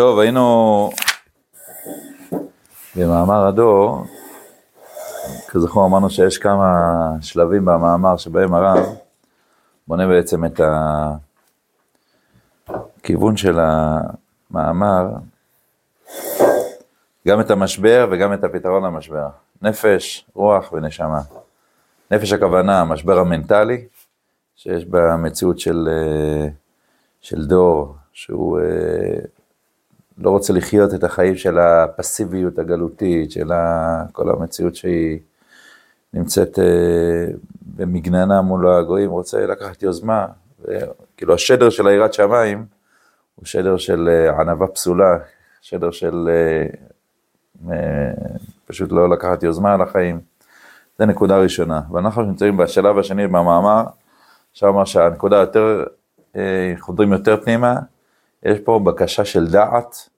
טוב, היינו במאמר הדור, כזכור אמרנו שיש כמה שלבים במאמר שבהם הרב בונה בעצם את הכיוון של המאמר, גם את המשבר וגם את הפתרון למשבר. נפש, רוח ונשמה. נפש הכוונה, המשבר המנטלי, שיש במציאות של, של דור, שהוא לא רוצה לחיות את החיים של הפסיביות הגלותית, של כל המציאות שהיא נמצאת אה, במגננה מול הגויים, רוצה לקחת יוזמה, כאילו השדר של היראת שמיים הוא שדר של אה, ענווה פסולה, שדר של אה, פשוט לא לקחת יוזמה על החיים. זה נקודה ראשונה. ואנחנו נמצאים בשלב השני במאמר, לומר שהנקודה יותר, חודרים יותר פנימה, יש פה בקשה של דעת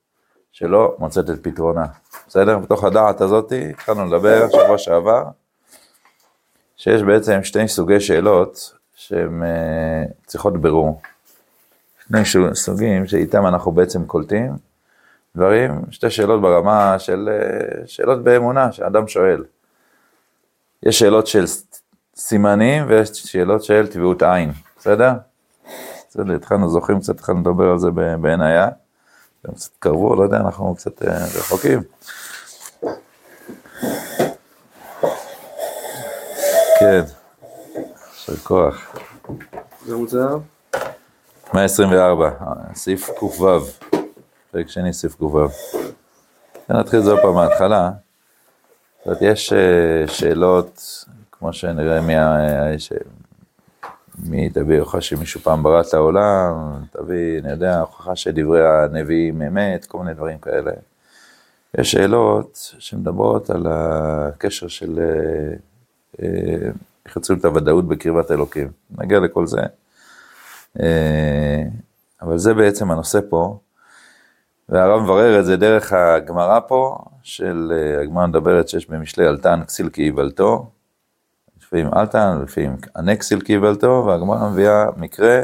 שלא מוצאת את פתרונה. בסדר? בתוך הדעת הזאת התחלנו לדבר שבוע שעבר, שיש בעצם שני סוגי שאלות שהן אה, צריכות ברור. שני סוגים שאיתם אנחנו בעצם קולטים דברים, שתי שאלות ברמה של אה, שאלות באמונה שאדם שואל. יש שאלות של סימנים ויש שאלות של טביעות עין, בסדר? בסדר, התחלנו, זוכרים קצת, התחלנו לדבר על זה בעין היה. הם קצת קרבו, לא יודע, אנחנו קצת אה, רחוקים. כן, יישר כוח. זה מוצר? 124, סעיף ק"ו, פרק שני סעיף ק"ו. נתחיל את זה עוד פעם מההתחלה. זאת אומרת, יש אה, שאלות, כמו שנראה מה... מי תביא הוכחה שמישהו פעם ברא את העולם, תביא, אני יודע, הוכחה שדברי הנביאים אמת, כל מיני דברים כאלה. יש שאלות שמדברות על הקשר של אה, אה, איך יוצרים את הוודאות בקרבת אלוקים. נגיע לכל זה. אה, אבל זה בעצם הנושא פה, והרב מברר את זה דרך הגמרא פה, של הגמרא מדברת שיש במשלי אלתן כסיל כאיוולתו, לפעמים אלתן, לפעמים הנקסיל קיבלתו, והגמרא מביאה מקרה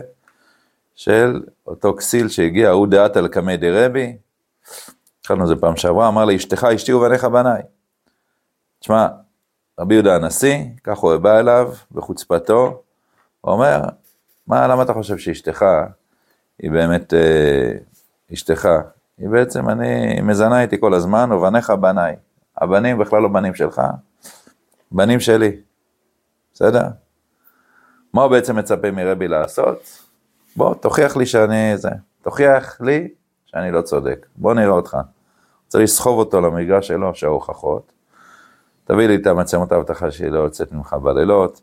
של אותו כסיל שהגיע, הוא דעת על קמי דרבי, התחלנו את זה פעם שעברה, אמר לאשתך אשתי ובניך בניי. תשמע, רבי יהודה הנשיא, כך הוא בא אליו בחוצפתו, הוא אומר, מה, למה אתה חושב שאשתך היא באמת אה, אשתך? היא בעצם, אני מזנה איתי כל הזמן, ובניך בניי. הבנים בכלל לא בנים שלך, בנים שלי. בסדר? מה הוא בעצם מצפה מרבי לעשות? בוא, תוכיח לי שאני זה. תוכיח לי שאני לא צודק. בוא נראה אותך. צריך לסחוב אותו למגרש שלו, שההוכחות. תביא לי את המצלמות האבטחה שהיא לא יוצאת ממך בלילות.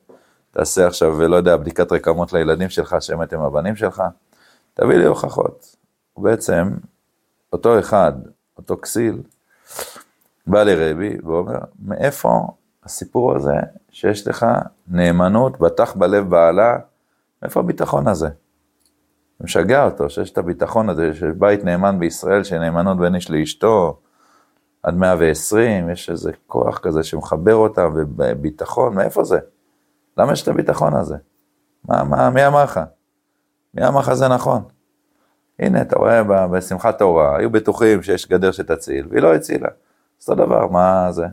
תעשה עכשיו, לא יודע, בדיקת רקמות לילדים שלך, שאמת הם הבנים שלך. תביא לי הוכחות. ובעצם, אותו אחד, אותו כסיל, בא לרבי ואומר, מאיפה הסיפור הזה שיש לך נאמנות, בטח בלב בעלה, מאיפה הביטחון הזה? משגע אותו שיש את הביטחון הזה, שיש בית נאמן בישראל, שנאמנות בין איש לאשתו, עד 120, יש איזה כוח כזה שמחבר אותה, וביטחון, מאיפה זה? למה יש את הביטחון הזה? מה, מה, מי אמר לך? מי אמר לך זה נכון? הנה, אתה רואה בשמחת תורה, היו בטוחים שיש גדר שתציל, והיא לא הצילה. אז אותו דבר, מה זה?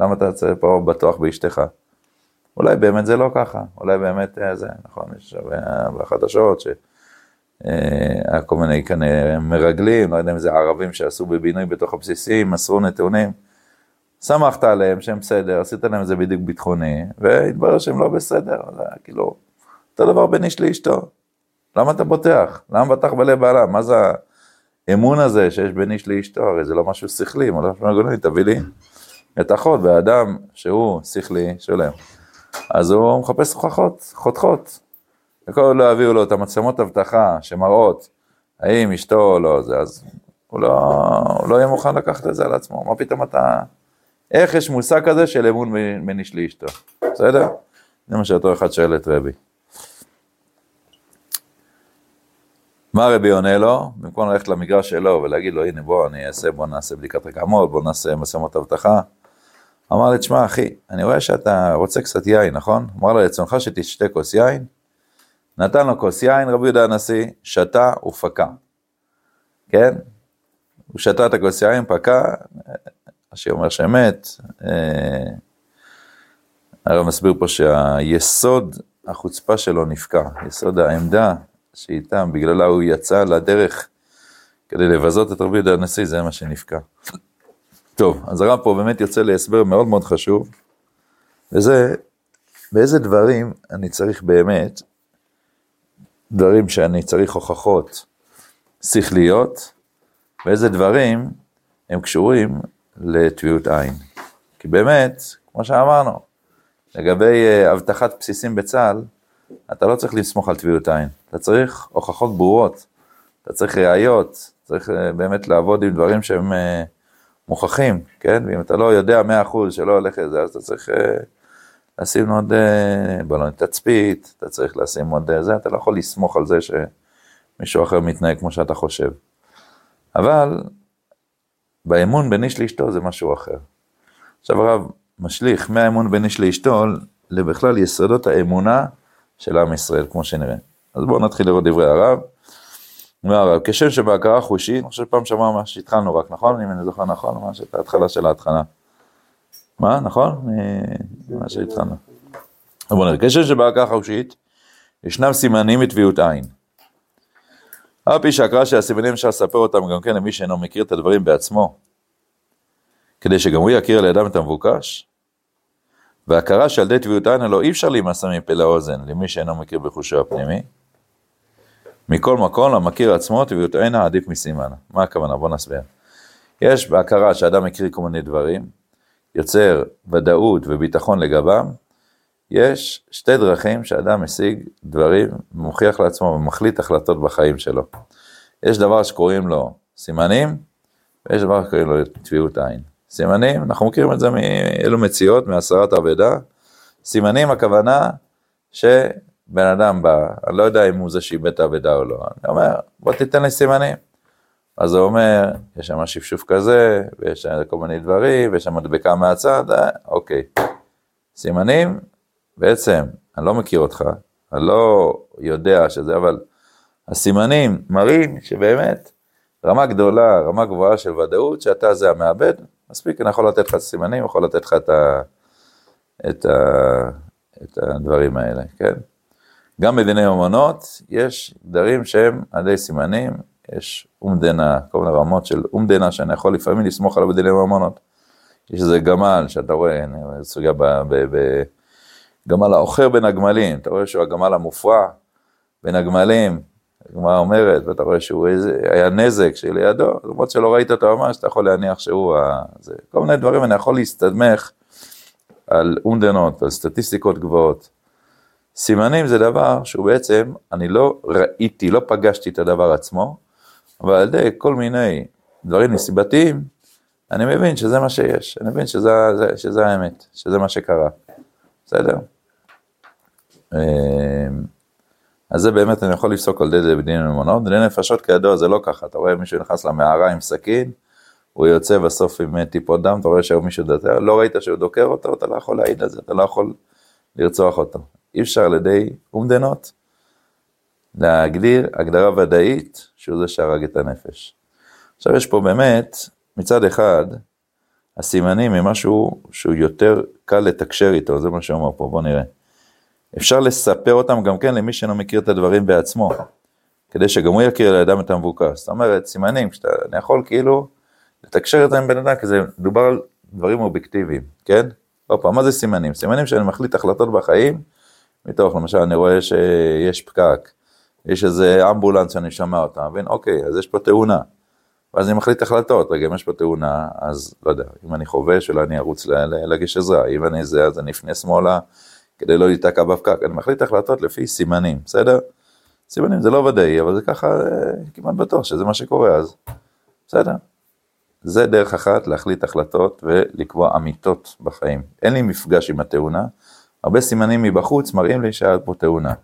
למה אתה יוצא פה בטוח באשתך? אולי באמת זה לא ככה, אולי באמת אה, זה, נכון, יש בחדשות שהיה אה, כל מיני כנראה מרגלים, לא יודע אם זה ערבים שעשו בבינוי בתוך הבסיסים, מסרו נתונים. שמחת עליהם שהם בסדר, עשית להם איזה בדיוק ביטחוני, והתברר שהם לא בסדר, זה כאילו, אותו דבר בין איש לאשתו. למה אתה בוטח? למה בטח בלב בעלה? מה זה האמון הזה שיש בין איש לאשתו? הרי זה לא משהו שכלי, מה לא משהו מגוני, תביא לי את אחות, ואדם שהוא שכלי שלם. אז הוא מחפש הוכחות, חותכות. וכל עוד לא יביאו לו את המצלמות אבטחה שמראות האם אשתו או לא זה, אז הוא לא, הוא לא יהיה מוכן לקחת את זה על עצמו. מה פתאום אתה... איך יש מושג כזה של אמון בין איש לאשתו? בסדר? זה מה שאותו אחד שואל את רבי. מה רבי עונה לו? במקום ללכת למגרש שלו ולהגיד לו, הנה בוא אני אעשה, בוא נעשה בדיקת רקמות, בוא נעשה מצלמות אבטחה. אמר לי, תשמע אחי, אני רואה שאתה רוצה קצת יין, נכון? אמר לו, רצונך שתשתה כוס יין? נתן לו כוס יין, רבי יהודה הנשיא, שתה ופקע. כן? הוא שתה את הכוס יין, פקע, השיר אומר שמת. אה, הרב מסביר פה שהיסוד החוצפה שלו נפקע, יסוד העמדה שאיתם, בגללה הוא יצא לדרך כדי לבזות את רבי יהודה הנשיא, זה מה שנפקע. טוב, אז הרב פה באמת יוצא להסבר מאוד מאוד חשוב, וזה, באיזה דברים אני צריך באמת, דברים שאני צריך הוכחות שכליות, ואיזה דברים הם קשורים לטביעות עין. כי באמת, כמו שאמרנו, לגבי אבטחת בסיסים בצה"ל, אתה לא צריך לסמוך על טביעות עין, אתה צריך הוכחות ברורות, אתה צריך ראיות, צריך uh, באמת לעבוד עם דברים שהם uh, מוכחים, כן? ואם אתה לא יודע 100% שלא הולך לזה, אז אתה צריך uh, לשים עוד uh, בלון תצפית, אתה צריך לשים עוד uh, זה, אתה לא יכול לסמוך על זה שמישהו אחר מתנהג כמו שאתה חושב. אבל באמון בין איש לאשתו זה משהו אחר. עכשיו הרב משליך מהאמון בין איש לאשתו לבכלל יסודות האמונה של עם ישראל, כמו שנראה. אז בואו נתחיל לראות דברי הרב. אומר כשם שבהכרה חושית, אני חושב שפעם שמע מה שהתחלנו רק, נכון? אם אני זוכר נכון, ממש את ההתחלה של ההתחלה. מה, נכון? מה שהתחלנו. בואו נראה, כשם שבהכרה חושית, ישנם סימנים מטביעות עין. אף פי שהקרא שהסימנים אפשר לספר אותם גם כן למי שאינו מכיר את הדברים בעצמו, כדי שגם הוא יכיר לידם את המבוקש. והכרה שעל ידי טביעות עין הלא אי אפשר להימסר מפה לאוזן למי שאינו מכיר בחושו הפנימי. מכל מקום, למכיר עצמו טביעות עין העדיף מסימן. מה הכוונה? בוא נסביר. יש בהכרה שאדם מכיר כל מיני דברים, יוצר ודאות וביטחון לגבם, יש שתי דרכים שאדם משיג דברים, מוכיח לעצמו ומחליט החלטות בחיים שלו. יש דבר שקוראים לו סימנים, ויש דבר שקוראים לו טביעות עין. סימנים, אנחנו מכירים את זה מאלו מציאות, מהסרת אבדה. סימנים, הכוונה שבן אדם בא, אני לא יודע אם הוא זה שאיבד את האבדה או לא, אני אומר, בוא תיתן לי סימנים. אז הוא אומר, יש שם שפשוף כזה, ויש שם כל מיני דברים, ויש שם מדבקה מהצד, אה, אוקיי. סימנים, בעצם, אני לא מכיר אותך, אני לא יודע שזה, אבל הסימנים מראים שבאמת רמה גדולה, רמה גבוהה של ודאות, שאתה זה המעבד, מספיק, אני יכול לתת לך סימנים, יכול לתת לך את, ה, את, ה, את הדברים האלה, כן? גם בדיני ממונות יש דברים שהם עדי סימנים, יש אומדנה, כל מיני רמות של אומדנה שאני יכול לפעמים לסמוך עליו בדיני ממונות. יש איזה גמל שאתה רואה, סוגיה ב... ב, ב גמל העוכר בין הגמלים, אתה רואה שהוא הגמל המופרע בין הגמלים, הגמרא אומרת, ואתה רואה שהוא איזה, היה נזק שלידו, למרות שלא ראית אותו ממש, אתה יכול להניח שהוא ה... זה, כל מיני דברים, אני יכול להסתמך על אומדנות, על סטטיסטיקות גבוהות. סימנים זה דבר שהוא בעצם, אני לא ראיתי, לא פגשתי את הדבר עצמו, אבל על ידי כל מיני דברים נסיבתיים, אני מבין שזה מה שיש, אני מבין שזה, שזה האמת, שזה מה שקרה. בסדר? אמ, אז זה באמת אני יכול לפסוק על ידי בדין וממונות, דיני נפשות כידוע זה לא ככה, אתה רואה מישהו נכנס למערה עם סכין, הוא יוצא בסוף עם טיפות דם, אתה רואה שהיום מישהו דוקר, לא ראית שהוא דוקר אותו, אתה לא יכול להעיד על זה, אתה לא יכול לרצוח אותו. אי אפשר על ידי אומדנות להגדיר הגדרה ודאית שהוא זה שהרג את הנפש. עכשיו יש פה באמת, מצד אחד, הסימנים הם משהו שהוא יותר קל לתקשר איתו, זה מה שאומר פה, בוא נראה. אפשר לספר אותם גם כן למי שאינו מכיר את הדברים בעצמו, כדי שגם הוא יכיר לאדם את המבוקש. זאת אומרת, סימנים, שאתה, אני יכול כאילו לתקשר את זה עם בן אדם, כי זה מדובר על דברים אובייקטיביים, כן? עוד פעם, מה זה סימנים? סימנים שאני מחליט החלטות בחיים, מתוך, למשל, אני רואה שיש פקק, יש איזה אמבולנס שאני שומע אותה, מבין? אוקיי, אז יש פה תאונה. ואז אני מחליט החלטות, רגע, אם יש פה תאונה, אז לא יודע, אם אני חובש, אולי אני ארוץ להגיש עזרה, אם אני זה, אז אני אפנה שמאלה, כדי לא להיתקע בפקק, אני מחליט החלטות לפי סימנים, בסדר? סימנים זה לא ודאי, אבל זה ככה אה, כמעט בטוח שזה מה שקורה אז, בסדר? זה דרך אחת להחליט החלטות ולקבוע אמיתות בחיים. אין לי מפגש עם התאונה, הרבה סימנים מבחוץ מראים לי שהיה פה תאונה.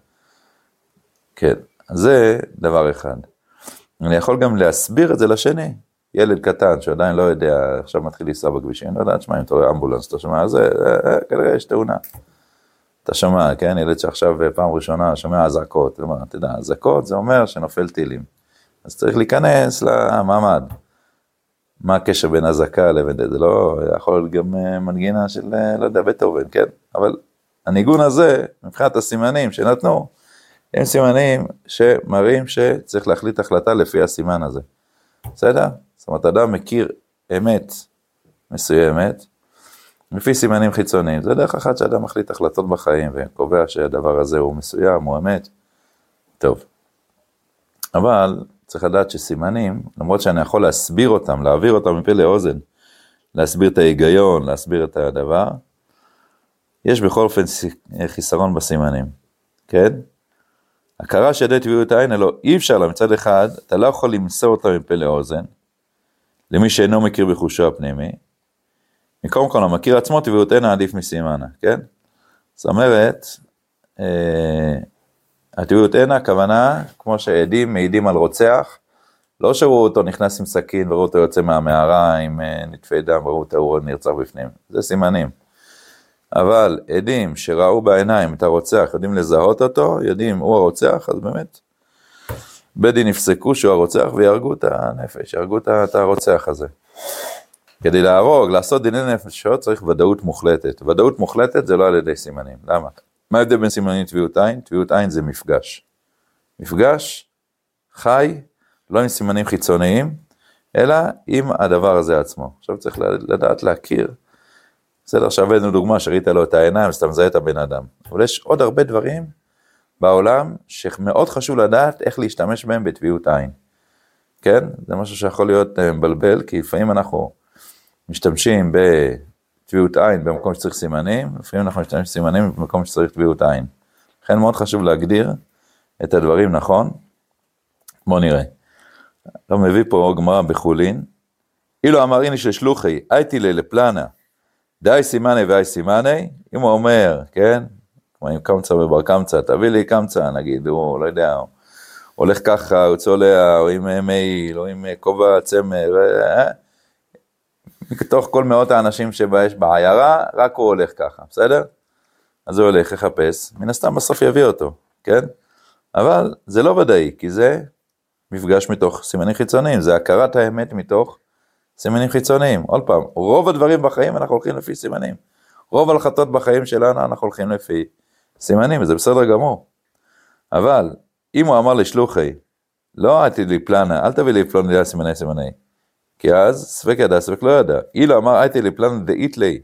כן, זה דבר אחד. אני יכול גם להסביר את זה לשני. ילד קטן שעדיין לא יודע, עכשיו מתחיל לנסוע בכבישים, לא יודע, תשמע, אם אתה רואה אמבולנס, אתה שומע, זה, אה, כנראה יש תאונה. אתה שומע, כן, ילד שעכשיו אה, פעם ראשונה שומע אזעקות, אתה יודע, אזעקות זה אומר שנופל טילים. אז צריך להיכנס לממ"ד. מה הקשר בין אזעקה לבין זה, זה לא יכול להיות גם אה, מנגינה של, אה, לא יודע, בטהובן, כן? אבל הניגון הזה, מבחינת הסימנים שנתנו, הם סימנים שמראים שצריך להחליט החלטה לפי הסימן הזה. בסדר? זאת אומרת, אדם מכיר אמת מסוימת, לפי סימנים חיצוניים. זה דרך אחת שאדם מחליט החלטות בחיים וקובע שהדבר הזה הוא מסוים, הוא אמת. טוב. אבל צריך לדעת שסימנים, למרות שאני יכול להסביר אותם, להעביר אותם מפה לאוזן, להסביר את ההיגיון, להסביר את הדבר, יש בכל אופן חיסרון בסימנים, כן? הכרה שידי טביעות עין, הלא אי אפשר לה מצד אחד, אתה לא יכול למסור אותה מפה לאוזן, למי שאינו מכיר בחושו הפנימי, מקום כל המכיר עצמו טביעות עין עדיף מסימנה, כן? זאת אומרת, אה, הטביעות עין הכוונה, כמו שעדים מעידים על רוצח, לא שראו אותו נכנס עם סכין וראו אותו יוצא מהמערה עם אה, נטפי דם וראו אותו נרצח בפנים, זה סימנים. אבל עדים שראו בעיניים את הרוצח, יודעים לזהות אותו, יודעים הוא הרוצח, אז באמת, בית דין יפסקו שהוא הרוצח ויהרגו את הנפש, יהרגו את הרוצח הזה. כדי להרוג, לעשות דיני נפשות צריך ודאות מוחלטת. ודאות מוחלטת זה לא על ידי סימנים. למה? מה ההבדל בין סימנים לטביעות עין? טביעות עין זה מפגש. מפגש חי, לא עם סימנים חיצוניים, אלא עם הדבר הזה עצמו. עכשיו צריך לדעת להכיר. בסדר, עכשיו הבאנו דוגמה שראית לו את העיניים, אז אתה מזהה את הבן אדם. אבל יש עוד הרבה דברים בעולם שמאוד חשוב לדעת איך להשתמש בהם בטביעות עין. כן? זה משהו שיכול להיות אה, מבלבל, כי לפעמים אנחנו משתמשים בטביעות עין במקום שצריך סימנים, לפעמים אנחנו משתמשים בסימנים במקום שצריך טביעות עין. לכן מאוד חשוב להגדיר את הדברים נכון. בואו נראה. אתה מביא פה גמרא בחולין. אילו אמר הנה של שלוחי, הייתי לפלנה, די סימני ואי סימני, אם הוא אומר, כן, כמו עם קמצא ובר קמצא, תביא לי קמצא, נגיד, הוא לא יודע, הוא הולך ככה, הוא צולע, או עם מעיל, או עם כובע צמר, אה? מתוך כל מאות האנשים שיש בעיירה, רק הוא הולך ככה, בסדר? אז הוא הולך לחפש, מן הסתם בסוף יביא אותו, כן? אבל זה לא ודאי, כי זה מפגש מתוך סימנים חיצוניים, זה הכרת האמת מתוך סימנים חיצוניים. עוד פעם, רוב הדברים בחיים אנחנו הולכים לפי סימנים. רוב ההלכתות בחיים שלנו אנחנו הולכים לפי סימנים, וזה בסדר גמור. אבל אם הוא אמר לשלוחי, לא אל תביא לי פלנה, אל תביא לי פלונה סימני סימני. כי אז ספק ידע, ספק לא ידע. אילו אמר הייתי לפלן דאית לי,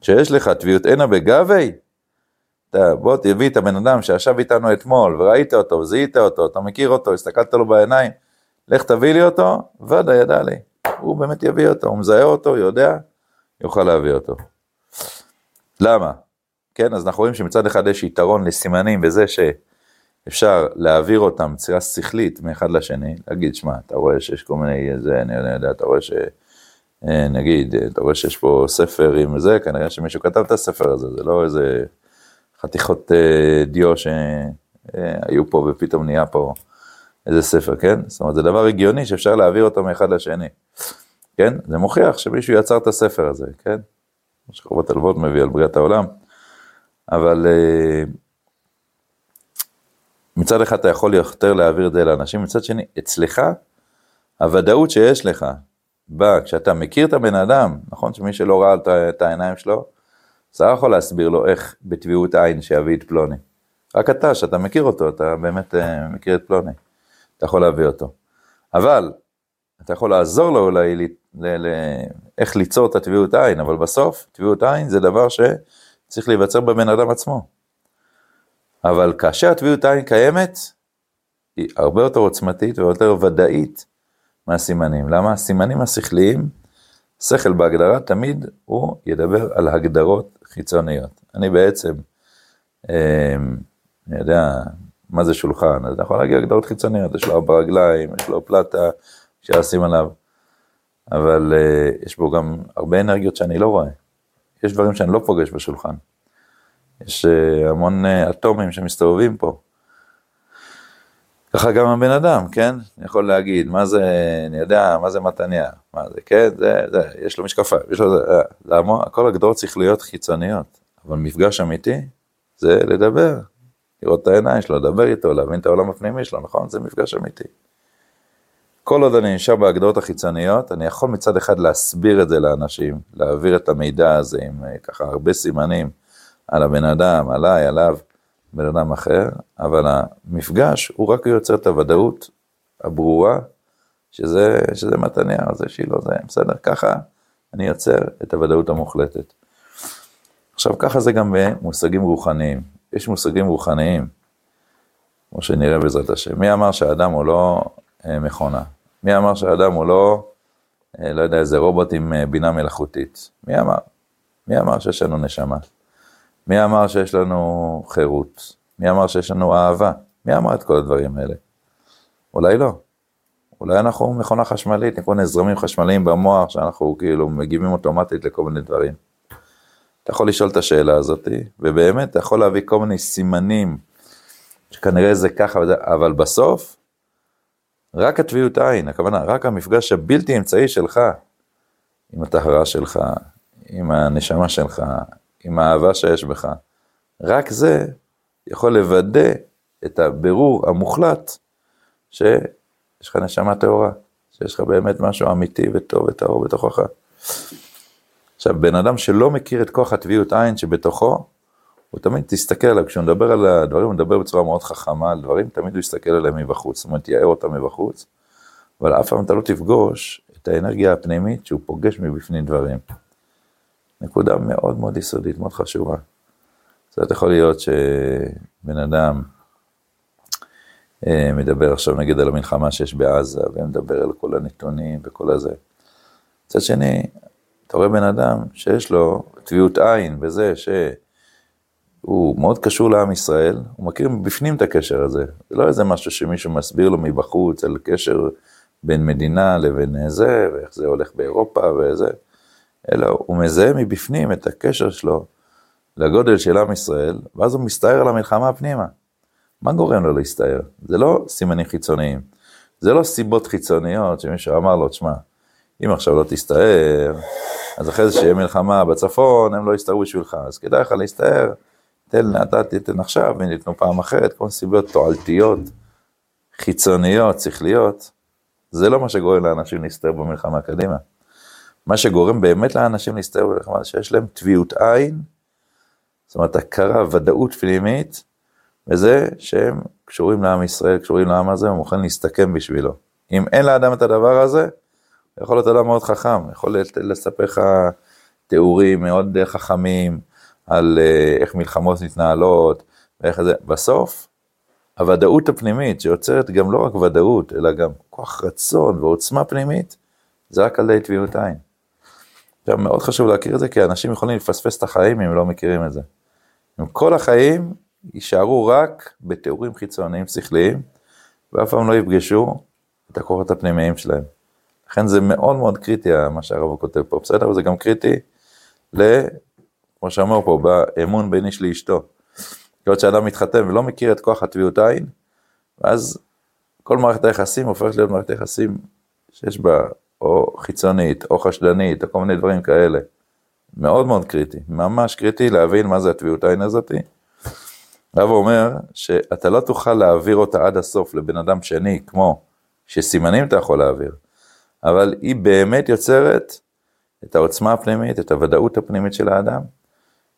שיש לך תביעות הנה בגבי, אתה בוא תביא את הבן אדם שישב איתנו אתמול וראית אותו וזיהית אותו, אתה מכיר אותו, הסתכלת לו בעיניים, לך תביא לי אותו, ודאי ידע לי. הוא באמת יביא אותו, הוא מזהה אותו, יודע, יוכל להביא אותו. למה? כן, אז אנחנו רואים שמצד אחד יש יתרון לסימנים בזה ש... אפשר להעביר אותם בצורה שכלית מאחד לשני, להגיד, שמע, אתה רואה שיש כל מיני, זה, אני יודע, אתה רואה ש... אה, נגיד, אתה רואה שיש פה ספר עם זה, כנראה שמישהו כתב את הספר הזה, זה לא איזה חתיכות אה, דיו שהיו פה ופתאום נהיה פה איזה ספר, כן? זאת אומרת, זה דבר הגיוני שאפשר להעביר אותו מאחד לשני, כן? זה מוכיח שמישהו יצר את הספר הזה, כן? מה שחובות הלוות מביא על בריאת העולם, אבל... אה, מצד אחד אתה יכול יותר להעביר את זה לאנשים, מצד שני, אצלך, הוודאות שיש לך, בא, כשאתה מכיר את הבן אדם, נכון שמי שלא ראה את העיניים שלו, אתה יכול להסביר לו איך בטביעות עין שיביא את פלוני. רק אתה, שאתה מכיר אותו, אתה באמת אה, מכיר את פלוני, אתה יכול להביא אותו. אבל, אתה יכול לעזור לו אולי ל, ל, ל, איך ליצור את הטביעות עין, אבל בסוף, טביעות עין זה דבר שצריך להיווצר בבן אדם עצמו. אבל כאשר הטביעות עין קיימת, היא הרבה יותר עוצמתית ויותר ודאית מהסימנים. למה? הסימנים השכליים, שכל בהגדרה תמיד הוא ידבר על הגדרות חיצוניות. אני בעצם, אה, אני יודע, מה זה שולחן, אז אני יכול להגיד הגדרות חיצוניות, יש לו ארבע רגליים, יש לו פלטה, אפשר לשים עליו, אבל אה, יש בו גם הרבה אנרגיות שאני לא רואה. יש דברים שאני לא פוגש בשולחן. יש אה, המון אה, אטומים שמסתובבים פה. ככה גם הבן אדם, כן? אני יכול להגיד, מה זה, אני יודע, מה זה מתניה, מה זה, כן? זה, זה, יש לו משקפיים, יש לו, זה, זה המון, הכל הגדרות צריך להיות חיצוניות, אבל מפגש אמיתי זה לדבר, לראות את העיניים שלו, לדבר איתו, להבין את העולם הפנימי שלו, נכון? זה מפגש אמיתי. כל עוד אני נשאר בהגדרות החיצוניות, אני יכול מצד אחד להסביר את זה לאנשים, להעביר את המידע הזה עם אה, ככה הרבה סימנים על הבן אדם, עליי, עליו, בן אדם אחר, אבל המפגש הוא רק יוצר את הוודאות הברורה, שזה, שזה מתניהו, זה שילה, זה בסדר, ככה אני יוצר את הוודאות המוחלטת. עכשיו, ככה זה גם במושגים רוחניים. יש מושגים רוחניים, כמו שנראה בעזרת השם. מי אמר שהאדם הוא לא אה, מכונה? מי אמר שהאדם הוא לא, אה, לא יודע, איזה רובוט עם אה, בינה מלאכותית? מי אמר? מי אמר שיש לנו נשמה? מי אמר שיש לנו חירות? מי אמר שיש לנו אהבה? מי אמר את כל הדברים האלה? אולי לא. אולי אנחנו מכונה חשמלית, כל מיני זרמים חשמליים במוח, שאנחנו כאילו מגיבים אוטומטית לכל מיני דברים. אתה יכול לשאול את השאלה הזאת, ובאמת אתה יכול להביא כל מיני סימנים, שכנראה זה ככה, אבל בסוף, רק הטביעות עין, הכוונה, רק המפגש הבלתי אמצעי שלך, עם הטהרה שלך, עם הנשמה שלך, עם האהבה שיש בך, רק זה יכול לוודא את הבירור המוחלט שיש לך נשמה טהורה, שיש לך באמת משהו אמיתי וטוב וטהור בתוכך. עכשיו, בן אדם שלא מכיר את כוח הטביעות עין שבתוכו, הוא תמיד תסתכל עליו, כשהוא מדבר על הדברים, הוא מדבר בצורה מאוד חכמה על דברים, תמיד הוא יסתכל עליהם מבחוץ, זאת אומרת, יאר אותם מבחוץ, אבל אף פעם אתה לא תפגוש את האנרגיה הפנימית שהוא פוגש מבפנים דברים. נקודה מאוד מאוד יסודית, מאוד חשובה. זאת יכול להיות שבן אדם אה, מדבר עכשיו נגיד על המלחמה שיש בעזה, ומדבר על כל הנתונים וכל הזה. מצד שני, אתה רואה בן אדם שיש לו טביעות עין בזה שהוא מאוד קשור לעם ישראל, הוא מכיר מבפנים את הקשר הזה. זה לא איזה משהו שמישהו מסביר לו מבחוץ על קשר בין מדינה לבין זה, ואיך זה הולך באירופה וזה, אלא הוא מזהה מבפנים את הקשר שלו לגודל של עם ישראל, ואז הוא מסתער על המלחמה הפנימה. מה גורם לו להסתער? זה לא סימנים חיצוניים, זה לא סיבות חיצוניות שמישהו אמר לו, תשמע, אם עכשיו לא תסתער, אז אחרי זה שיהיה מלחמה בצפון, הם לא יסתערו בשבילך, אז כדאי לך להסתער, תן, נתתי, תן עכשיו, וניתנו פעם אחרת, כל סיבות תועלתיות, חיצוניות, שכליות, זה לא מה שגורם לאנשים להסתער במלחמה קדימה. מה שגורם באמת לאנשים להסתער במלחמה, זה שיש להם טביעות עין, זאת אומרת, הכרה, ודאות פנימית, וזה שהם קשורים לעם ישראל, קשורים לעם הזה, הם להסתכם בשבילו. אם אין לאדם את הדבר הזה, יכול להיות אדם מאוד חכם, יכול לספר לך תיאורים מאוד חכמים על אה, איך מלחמות מתנהלות, ואיך זה, בסוף, הוודאות הפנימית שיוצרת גם לא רק ודאות, אלא גם כוח רצון ועוצמה פנימית, זה רק על ידי טביעות עין. עכשיו, מאוד חשוב להכיר את זה, כי אנשים יכולים לפספס את החיים אם לא מכירים את זה. אם כל החיים יישארו רק בתיאורים חיצוניים שכליים, ואף פעם לא יפגשו את הכוחות הפנימיים שלהם. לכן זה מאוד מאוד קריטי מה שהרב כותב פה, בסדר? וזה גם קריטי ל... כמו שאמר פה, באמון בין איש לאשתו. להיות שאדם מתחתן ולא מכיר את כוח הטביעות עין, ואז כל מערכת היחסים הופכת להיות מערכת יחסים שיש בה או חיצונית, או חשדנית, או כל מיני דברים כאלה. מאוד מאוד קריטי, ממש קריטי להבין מה זה הטביעות עין הזאתי. הרב אומר שאתה לא תוכל להעביר אותה עד הסוף לבן אדם שני, כמו שסימנים אתה יכול להעביר, אבל היא באמת יוצרת את העוצמה הפנימית, את הוודאות הפנימית של האדם,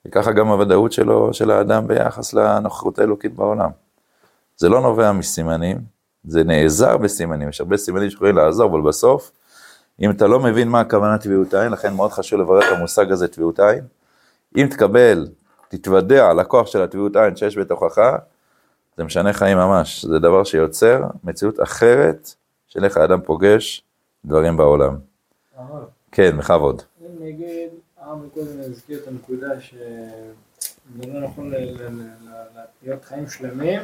וככה גם הוודאות שלו, של האדם ביחס לנוכחות האלוקית בעולם. זה לא נובע מסימנים, זה נעזר בסימנים, יש הרבה סימנים שיכולים לעזור, אבל בסוף, אם אתה לא מבין מה הכוונה טביעות עין, לכן מאוד חשוב לברר את המושג הזה טביעות עין. אם תקבל, תתוודע על הכוח של הטביעות עין שיש בתוכך, זה משנה חיים ממש, זה דבר שיוצר מציאות אחרת של איך האדם פוגש דברים בעולם. כן, בכבוד. נגיד, הרב קודם הזכיר את הנקודה שזה לא נכון להיות חיים שלמים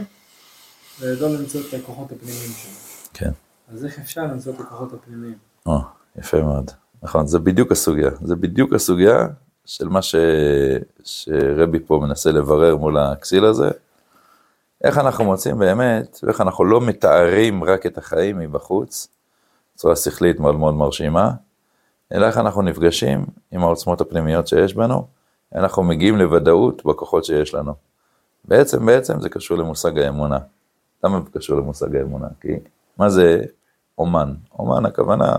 ולא למצוא את הכוחות הפנימיים שלו. כן. אז איך אפשר למצוא את הכוחות הפנימיים? או, יפה מאוד. נכון, זה בדיוק הסוגיה. זה בדיוק הסוגיה של מה ש... שרבי פה מנסה לברר מול הכסיל הזה. איך אנחנו מוצאים באמת, ואיך אנחנו לא מתארים רק את החיים מבחוץ, בצורה שכלית מאוד מאוד מרשימה, אלא איך אנחנו נפגשים עם העוצמות הפנימיות שיש בנו, אנחנו מגיעים לוודאות בכוחות שיש לנו. בעצם, בעצם זה קשור למושג האמונה. למה זה קשור למושג האמונה? כי מה זה אומן. אומן הכוונה,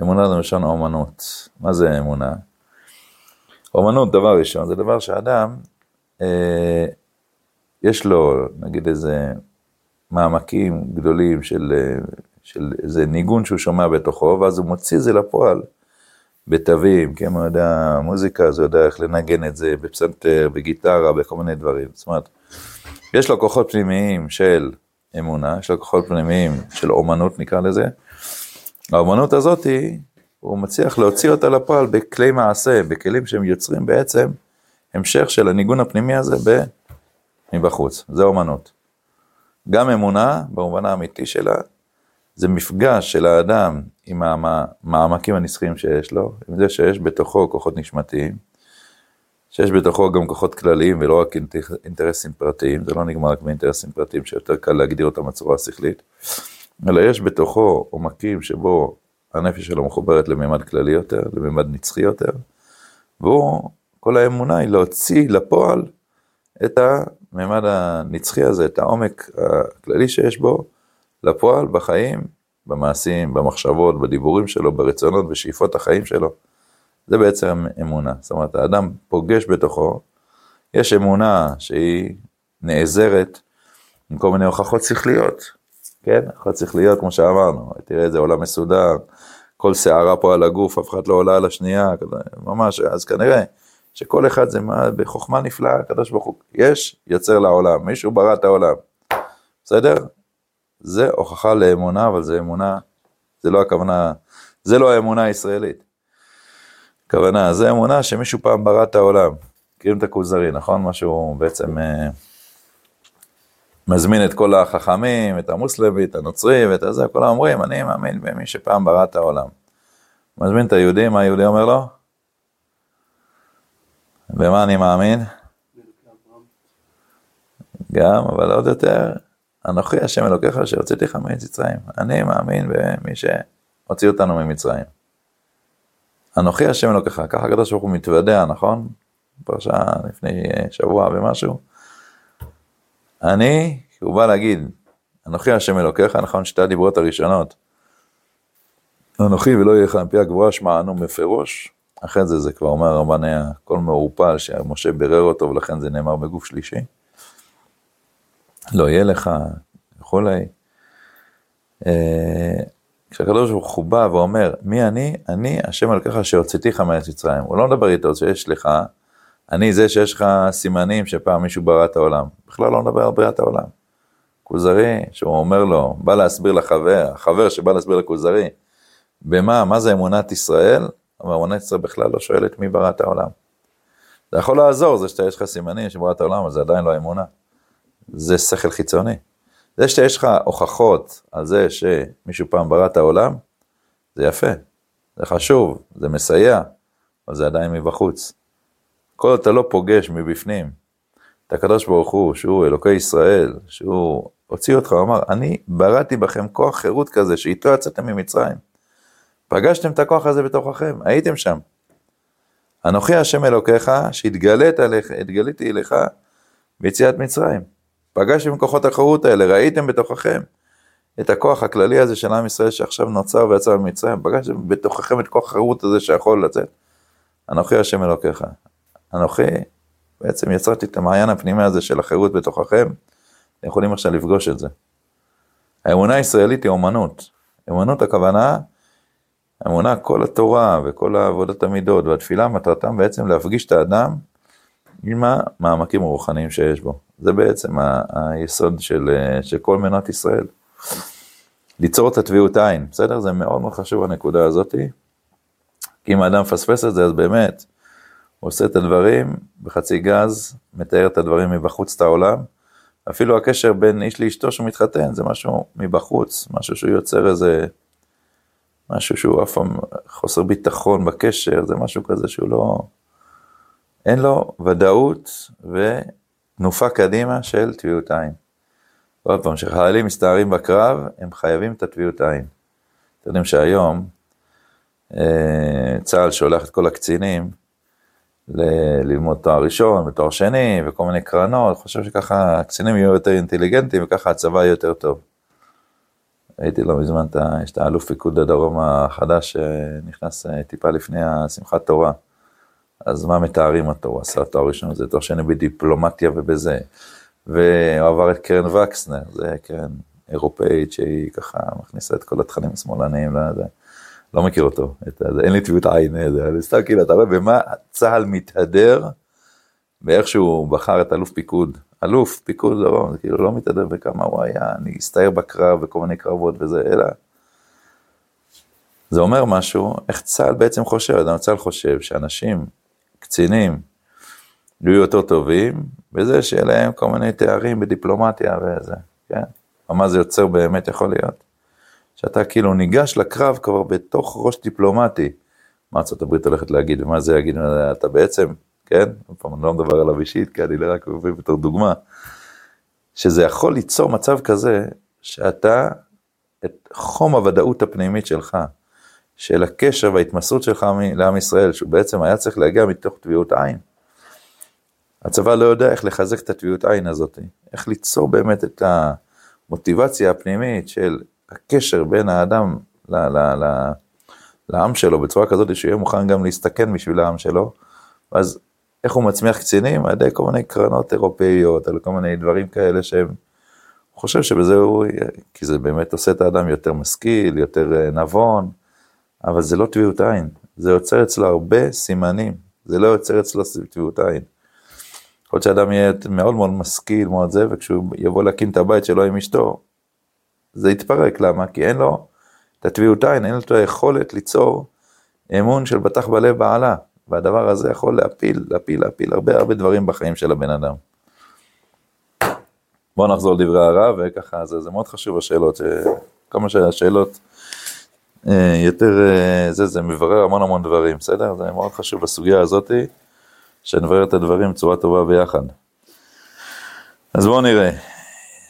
אמונה זה מלשון אומנות. מה זה אמונה? אומנות, דבר ראשון, זה דבר שאדם, אה, יש לו, נגיד איזה מעמקים גדולים של, אה, של איזה ניגון שהוא שומע בתוכו, ואז הוא מוציא את זה לפועל בתווים, כי הוא יודע מוזיקה, אז הוא יודע איך לנגן את זה בפסנתר, בגיטרה, בכל מיני דברים. זאת אומרת, יש לו כוחות פנימיים של אמונה, יש לו כוחות פנימיים של אומנות נקרא לזה. האומנות הזאתי, הוא מצליח להוציא אותה לפועל בכלי מעשה, בכלים שהם יוצרים בעצם המשך של הניגון הפנימי הזה ב... מבחוץ, זה אומנות. גם אמונה, במובן האמיתי שלה, זה מפגש של האדם עם המעמקים הנצחיים שיש לו, עם זה שיש בתוכו כוחות נשמתיים, שיש בתוכו גם כוחות כלליים ולא רק אינטרסים פרטיים, זה לא נגמר רק באינטרסים פרטיים שיותר קל להגדיר אותם בצורה השכלית, אלא יש בתוכו עומקים שבו הנפש שלו מחוברת לממד כללי יותר, לממד נצחי יותר, והוא, כל האמונה היא להוציא לפועל את הממד הנצחי הזה, את העומק הכללי שיש בו, לפועל בחיים, במעשים, במחשבות, בדיבורים שלו, ברצונות, בשאיפות החיים שלו. זה בעצם אמונה. זאת אומרת, האדם פוגש בתוכו, יש אמונה שהיא נעזרת עם כל מיני הוכחות שכליות, כן? הוכחות שכליות, כמו שאמרנו, תראה איזה עולם מסודר, כל שערה פה על הגוף, אף אחד לא עולה על השנייה, ממש, אז כנראה שכל אחד זה מה, בחוכמה נפלאה, הקדוש ברוך הוא, יש, יוצר לעולם, מישהו ברא את העולם, בסדר? זה הוכחה לאמונה, אבל זה אמונה, זה לא הכוונה, זה לא האמונה הישראלית. הכוונה, זה אמונה שמישהו פעם ברא את העולם. מכירים את הכוזרי, נכון? משהו בעצם אה, מזמין את כל החכמים, את המוסלמי, את הנוצרי ואת הזה, כולם אומרים, אני מאמין במי שפעם ברא את העולם. מזמין את היהודי, מה היהודי אומר לו? במה אני מאמין? גם, אבל עוד יותר, אנוכי השם אלוקיך אשר הוצאתי לך מארץ מצרים. אני מאמין במי שהוציא אותנו ממצרים. אנוכי השם אלוקיך, ככה הקדוש ברוך הוא מתוודע, נכון? פרשה לפני שבוע ומשהו. אני, הוא בא להגיד, אנוכי השם אלוקיך, נכון? שתי הדיברות הראשונות. אנוכי ולא יהיה לך מפי הגבוהה שמענו מפרוש. אחרי זה זה כבר אומר רבן היה הכל מעורפל שמשה בירר אותו ולכן זה נאמר בגוף שלישי. לא יהיה לך וכולי. אה, כשהקדוש ברוך הוא בא ואומר, מי אני? אני השם על ככה שהוצאתיך מארץ מצרים. הוא לא מדבר איתו שיש לך, אני זה שיש לך סימנים שפעם מישהו ברא את העולם. בכלל לא מדבר על בריאת העולם. כוזרי, שהוא אומר לו, בא להסביר לחבר, החבר שבא להסביר לכוזרי, במה, מה זה אמונת ישראל? אבל אמונת ישראל בכלל לא שואלת מי ברא את העולם. זה יכול לעזור, זה שאתה יש לך סימנים שברא את העולם, אבל זה עדיין לא אמונה. זה שכל חיצוני. זה שיש לך הוכחות על זה שמישהו פעם ברא את העולם, זה יפה, זה חשוב, זה מסייע, אבל זה עדיין מבחוץ. כל אתה לא פוגש מבפנים את הקדוש ברוך הוא, שהוא אלוקי ישראל, שהוא הוציא אותך, הוא אמר, אני בראתי בכם כוח חירות כזה, שאיתו יצאתם ממצרים. פגשתם את הכוח הזה בתוככם, הייתם שם. אנוכי השם אלוקיך, שהתגליתי אליך ביציאת מצרים. פגשתם עם כוחות החירות האלה, ראיתם בתוככם את הכוח הכללי הזה של עם ישראל שעכשיו נוצר ויצא במצרים, פגשתם בתוככם את כוח החירות הזה שיכול לצאת. אנוכי השם אלוקיך. אנוכי, בעצם יצרתי את המעיין הפנימי הזה של החירות בתוככם, אתם יכולים עכשיו לפגוש את זה. האמונה הישראלית היא אומנות. אמנות הכוונה, אמונה, כל התורה וכל עבודת המידות והתפילה, מטרתם בעצם להפגיש את האדם עם המעמקים הרוחניים שיש בו. זה בעצם היסוד של, של כל מנת ישראל. ליצור את הטביעות עין, בסדר? זה מאוד מאוד חשוב הנקודה הזאתי. כי אם האדם מפספס את זה, אז באמת, הוא עושה את הדברים בחצי גז, מתאר את הדברים מבחוץ את העולם. אפילו הקשר בין איש לאשתו שהוא מתחתן, זה משהו מבחוץ, משהו שהוא יוצר איזה, משהו שהוא אף פעם חוסר ביטחון בקשר, זה משהו כזה שהוא לא, אין לו ודאות ותנופה קדימה של טביעות עין. עוד פעם, כשחיילים מסתערים בקרב, הם חייבים את הטביעות עין. אתם יודעים שהיום אה, צה"ל שולח את כל הקצינים ללמוד תואר ראשון ותואר שני וכל מיני קרנות, חושב שככה הקצינים יהיו יותר אינטליגנטים וככה הצבא יהיה יותר טוב. ראיתי לא מזמן, יש את האלוף פיקוד הדרום החדש שנכנס טיפה לפני השמחת תורה. אז מה מתארים אותו? הוא עשה תואר ראשון, זה תואר שני בדיפלומטיה ובזה. והוא עבר את קרן וקסנר, זה קרן אירופאית שהיא ככה מכניסה את כל התכנים השמאלניים לזה. לא מכיר אותו, את, אין לי טביעות עין, זה סתם כאילו, אתה רואה במה צה"ל מתהדר, באיך שהוא בחר את אלוף פיקוד. אלוף פיקוד, לא, כאילו לא מתהדר בכמה הוא היה, אני אסתער בקרב וכל מיני קרבות וזה, אלא... זה אומר משהו, איך צה"ל בעצם חושב, אדם צה"ל חושב שאנשים, קצינים, יהיו יותר טובים, בזה שיהיה להם כל מיני תארים בדיפלומטיה וזה, כן? ומה זה יוצר באמת יכול להיות? שאתה כאילו ניגש לקרב כבר בתוך ראש דיפלומטי. מה ארה"ב הולכת להגיד ומה זה יגיד, אתה בעצם, כן? פעם אני לא מדבר עליו אישית, כי אני רק מביא בתור דוגמה, שזה יכול ליצור מצב כזה, שאתה, את חום הוודאות הפנימית שלך, של הקשר וההתמסרות שלך לעם ישראל, שהוא בעצם היה צריך להגיע מתוך טביעות עין. הצבא לא יודע איך לחזק את הטביעות עין הזאת, איך ליצור באמת את המוטיבציה הפנימית של הקשר בין האדם ל, ל, ל, לעם שלו בצורה כזאת שיהיה מוכן גם להסתכן בשביל העם שלו, אז איך הוא מצמיח קצינים? על ידי כל מיני קרנות אירופאיות, על כל מיני דברים כאלה שהם, הוא חושב שבזה הוא, כי זה באמת עושה את האדם יותר משכיל, יותר אה, נבון, אבל זה לא טביעות עין, זה יוצר אצלו הרבה סימנים, זה לא יוצר אצלו טביעות עין. יכול להיות שאדם יהיה מאוד מאוד משכיל, מאוד זה, וכשהוא יבוא להקים את הבית שלו עם אשתו, זה יתפרק, למה? כי אין לו את הטביעות עין, אין לו את היכולת ליצור אמון של בטח בלב בעלה, והדבר הזה יכול להפיל, להפיל, להפיל הרבה הרבה דברים בחיים של הבן אדם. בואו נחזור לדברי הרב, וככה, זה, זה מאוד חשוב השאלות, כמה שהשאלות יותר, אה, זה, זה מברר המון המון דברים, בסדר? זה מאוד חשוב בסוגיה הזאתי, שנברר את הדברים בצורה טובה ביחד. אז בואו נראה.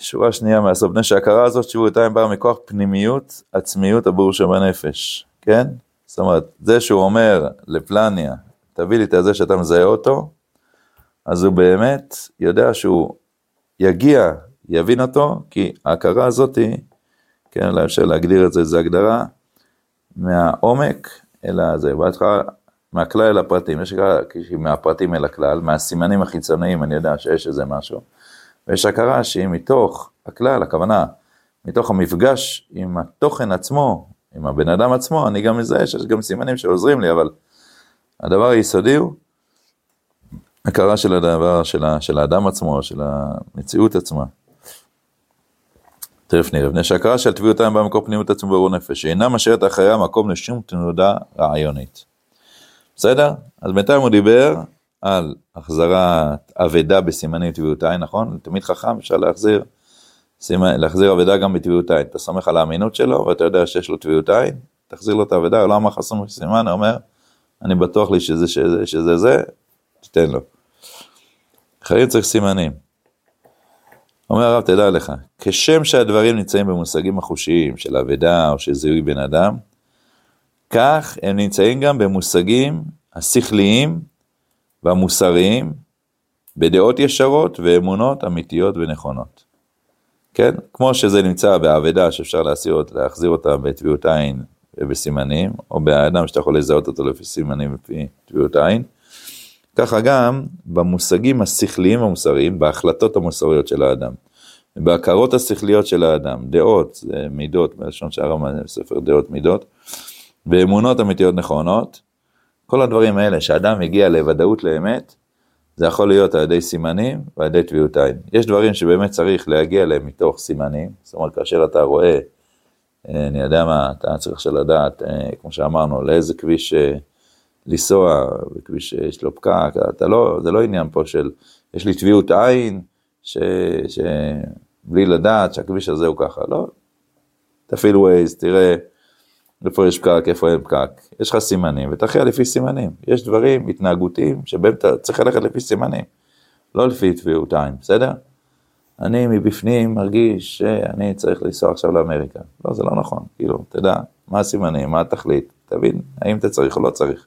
שורה שנייה מהסוף, בני שההכרה הזאת שבועתיים באה מכוח פנימיות, עצמיות הבור שבנפש, כן? זאת אומרת, זה שהוא אומר לפלניה, תביא לי את זה שאתה מזהה אותו, אז הוא באמת יודע שהוא יגיע, יבין אותו, כי ההכרה הזאתי, כן, אפשר להגדיר את זה, זה הגדרה מהעומק אל זה, בהתחלה מהכלל אל הפרטים, יש הכרה מהפרטים אל הכלל, מהסימנים החיצוניים אני יודע שיש איזה משהו. ויש הכרה שהיא מתוך הכלל, הכוונה, מתוך המפגש עם התוכן עצמו, עם הבן אדם עצמו, אני גם מזהה שיש גם סימנים שעוזרים לי, אבל הדבר היסודי הוא הכרה של הדבר, של, ה, של האדם עצמו, של המציאות עצמה. תכף נראה, מפני שהכרה של טביעות העם במקום פנימות עצמו ברור נפש, שאינה משארת אחריה מקום לשום תנודה רעיונית. בסדר? אז בינתיים הוא דיבר על החזרת אבדה בסימני טביעות עין, נכון? תמיד חכם אפשר להחזיר. להחזיר אבדה גם בטביעות עין. אתה סומך על האמינות שלו ואתה יודע שיש לו טביעות עין, תחזיר לו את האבדה, לא אמר לך סומך סימן, הוא אומר, אני בטוח לי שזה שזה, שזה זה, תיתן לו. חיים צריך סימנים. אומר הרב, תדע לך, כשם שהדברים נמצאים במושגים החושיים של אבדה או של זיהוי בן אדם, כך הם נמצאים גם במושגים השכליים והמוסריים, בדעות ישרות ואמונות אמיתיות ונכונות. כן? כמו שזה נמצא באבדה שאפשר להחזיר, להחזיר אותה בטביעות עין ובסימנים, או באדם שאתה יכול לזהות אותו לפי סימנים ולפי טביעות עין, ככה גם במושגים השכליים והמוסריים, בהחלטות המוסריות של האדם, בהכרות השכליות של האדם, דעות, מידות, בלשון שער ספר דעות מידות, ואמונות אמיתיות נכונות, כל הדברים האלה, שאדם מגיע לוודאות לאמת, זה יכול להיות על ידי סימנים ועל ידי טביעות עין. יש דברים שבאמת צריך להגיע אליהם מתוך סימנים, זאת אומרת, כאשר אתה רואה, אה, אני יודע מה, אתה צריך עכשיו לדעת, אה, כמו שאמרנו, לאיזה כביש אה, לנסוע, בכביש שיש לו פקק, אתה לא, זה לא עניין פה של, יש לי טביעות עין, ש, שבלי לדעת שהכביש הזה הוא ככה, לא. תפעיל ווייז, תראה. איפה יש פקק, איפה אין פקק. יש לך סימנים, ותכריע לפי סימנים. יש דברים התנהגותיים שבהם אתה צריך ללכת לפי סימנים, לא לפי טביעות עין, בסדר? אני מבפנים מרגיש שאני צריך לנסוע עכשיו לאמריקה. לא, זה לא נכון, כאילו, תדע, מה הסימנים, מה התכלית, תבין האם אתה צריך או לא צריך.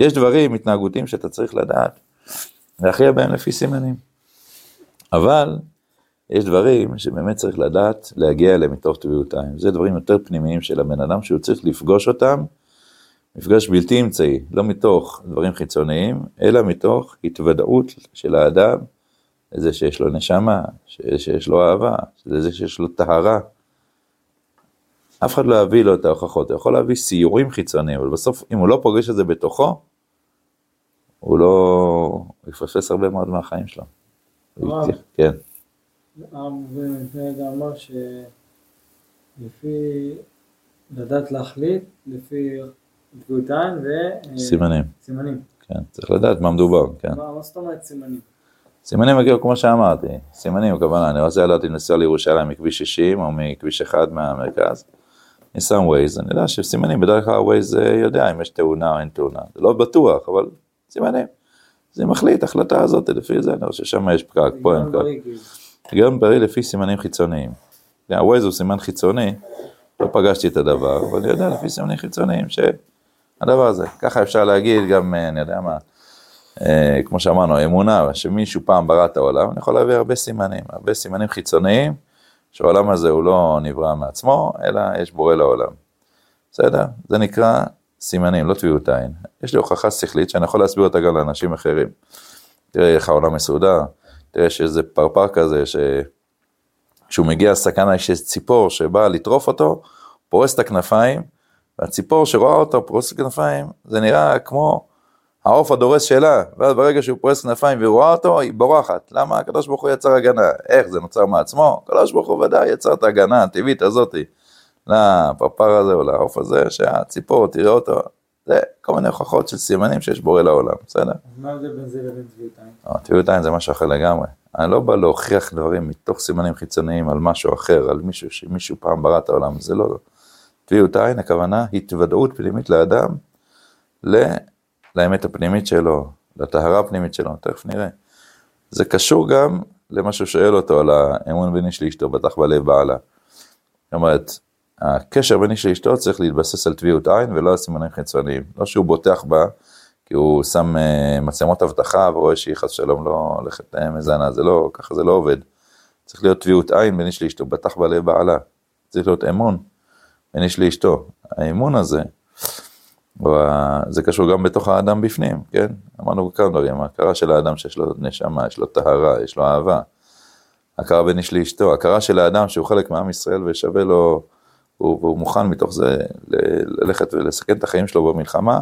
יש דברים התנהגותיים שאתה צריך לדעת, להכריע בהם לפי סימנים. אבל יש דברים שבאמת צריך לדעת להגיע אליהם מתוך טביעות עין. זה דברים יותר פנימיים של הבן אדם שהוא צריך לפגוש אותם, מפגש בלתי אמצעי, לא מתוך דברים חיצוניים, אלא מתוך התוודעות של האדם לזה שיש לו נשמה, שיש לו אהבה, לזה שיש לו טהרה. אף אחד לא יביא לו את ההוכחות, הוא יכול להביא סיורים חיצוניים, אבל בסוף אם הוא לא פוגש את זה בתוכו, הוא לא, הוא יפספס הרבה מאוד מהחיים שלו. כן. הרב רגע אמר שלפי לדעת להחליט, לפי עין ו... סימנים. סימנים. כן, צריך לדעת מה מדובר, כן. מה זאת אומרת סימנים? סימנים הגיעו כמו שאמרתי, סימנים הכוונה, אני רוצה לדעת אם לנסוע לירושלים מכביש 60 או מכביש 1 מהמרכז. אני שם ווייז, אני יודע שסימנים, בדרך כלל ווייז יודע אם יש תאונה או אין תאונה, זה לא בטוח, אבל סימנים. זה מחליט, החלטה הזאת, לפי זה, אני חושב ששם יש פקק, פה אין פקק. היגיון בריא לפי סימנים חיצוניים. הווייז הוא סימן חיצוני, לא פגשתי את הדבר, אבל אני יודע לפי סימנים חיצוניים שהדבר הזה, ככה אפשר להגיד גם, אה, אני יודע מה, אה, כמו שאמרנו, אמונה, שמישהו פעם ברא את העולם, אני יכול להביא הרבה סימנים, הרבה סימנים חיצוניים, שהעולם הזה הוא לא נברא מעצמו, אלא יש בורא לעולם. בסדר? זה נקרא סימנים, לא טביעות עין. יש לי הוכחה שכלית שאני יכול להסביר אותה גם לאנשים אחרים. תראה איך העולם מסודר, תראה שאיזה פרפר כזה, שכשהוא מגיע לסכנה יש ציפור שבאה לטרוף אותו, פורס את הכנפיים, והציפור שרואה אותו פורס את הכנפיים, זה נראה כמו העוף הדורס שלה, ואז ברגע שהוא פורס כנפיים והיא רואה אותו, היא בורחת. למה? הקדוש ברוך הוא יצר הגנה. איך זה נוצר מעצמו? הקדוש ברוך הוא ודאי יצר את ההגנה הטבעית הזאתי. לפרפר הזה או לעוף הזה, שהציפור תראה אותו. זה כל מיני הוכחות של סימנים שיש בורא לעולם, בסדר? מה ההבדל בין זה לבין טביעות עין? טביעות עין זה משהו אחר לגמרי. אני לא בא להוכיח דברים מתוך סימנים חיצוניים על משהו אחר, על מישהו שמישהו פעם ברא את העולם, זה לא. טביעות עין, הכוונה התוודעות פנימית לאדם לאמת הפנימית שלו, לטהרה הפנימית שלו, תכף נראה. זה קשור גם למה שהוא שואל אותו על האמון בין איש לאשתו, בטח בלב בעלה. זאת אומרת, הקשר בין איש לאשתו צריך להתבסס על טביעות עין ולא על סימנים חיצוניים. לא שהוא בוטח בה, כי הוא שם uh, מצלמות אבטחה ורואה שהיא חס שלום לא הולכת uh, מזנה, זה לא, ככה זה לא עובד. צריך להיות טביעות עין בין איש לאשתו, בטח בלב בעלה. צריך להיות אמון בין איש לאשתו. האמון הזה, זה קשור גם בתוך האדם בפנים, כן? אמרנו כמה דברים, ההכרה של האדם שיש לו נשמה, יש לו טהרה, יש לו אהבה. הכרה בין איש לאשתו, הכרה של האדם שהוא חלק מעם ישראל ושווה לו, והוא, והוא מוכן מתוך זה ללכת ולסכן את החיים שלו במלחמה.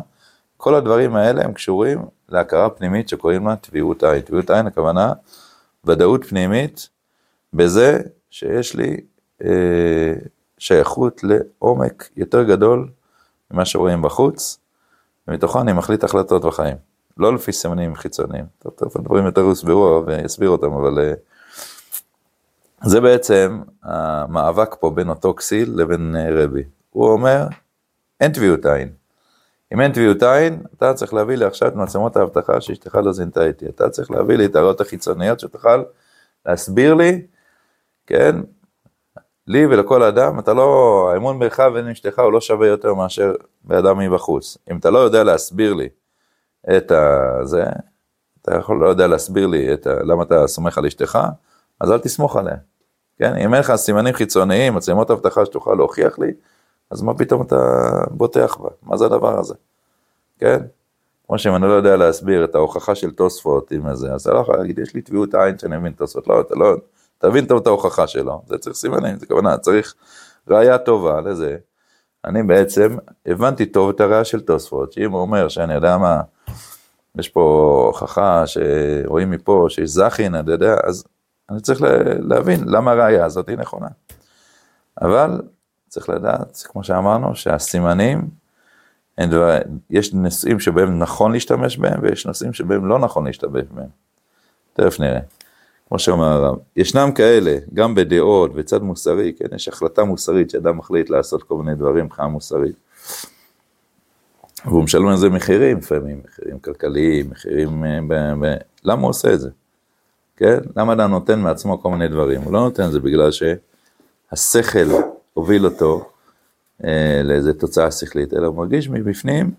כל הדברים האלה הם קשורים להכרה פנימית שקוראים לה טביעות עין. טביעות עין הכוונה ודאות פנימית בזה שיש לי אה, שייכות לעומק יותר גדול ממה שרואים בחוץ, ומתוכו אני מחליט החלטות בחיים. לא לפי סימנים חיצוניים. טוב, טוב, הדברים יותר יוסברו ויסביר אותם, אבל אה, זה בעצם המאבק פה בין אותו כסיל לבין אה, רבי. הוא אומר, אין טביעות עין. אם אין טביעות עין, אתה צריך להביא לי עכשיו את מצלמות האבטחה שאשתך לא זינתה איתי. אתה צריך להביא לי את הראיות החיצוניות שתוכל להסביר לי, כן, לי ולכל אדם, אתה לא, האמון בך ואין אשתך הוא לא שווה יותר מאשר באדם מבחוץ. אם אתה לא יודע להסביר לי את זה, אתה יכול לא יודע להסביר לי את ה, למה אתה סומך על אשתך, אז אל תסמוך עליה. כן, אם אין לך סימנים חיצוניים, מצלמות אבטחה שתוכל להוכיח לי, אז מה פתאום אתה בוטח בה? מה זה הדבר הזה? כן? כמו שאם אני לא יודע להסביר את ההוכחה של תוספות עם זה, אז אתה לא יכול להגיד, יש לי טביעות עין שאני מבין תוספות, לא, אתה לא, תבין טוב את ההוכחה שלו, זה צריך סימנים, זה כוונה, צריך ראייה טובה לזה. אני בעצם הבנתי טוב את הראייה של תוספות, שאם הוא אומר שאני יודע מה, יש פה הוכחה שרואים מפה שיש זכין, אני יודע, אז אני צריך להבין למה הראייה הזאת היא נכונה. אבל צריך לדעת, כמו שאמרנו, שהסימנים, דבר, יש נושאים שבהם נכון להשתמש בהם, ויש נושאים שבהם לא נכון להשתמש בהם. תכף נראה. כמו שאומר הרב, ישנם כאלה, גם בדעות, בצד מוסרי, כן, יש החלטה מוסרית שאדם מחליט לעשות כל מיני דברים מבחינה מוסרית. והוא משלם על זה מחירים לפעמים, מחירים כלכליים, מחירים... אה, ב, ב, למה הוא עושה את זה? כן? למה אדם נותן מעצמו כל מיני דברים? הוא לא נותן זה בגלל שהשכל הוביל אותו אה, לאיזו תוצאה שכלית, אלא הוא מרגיש מבפנים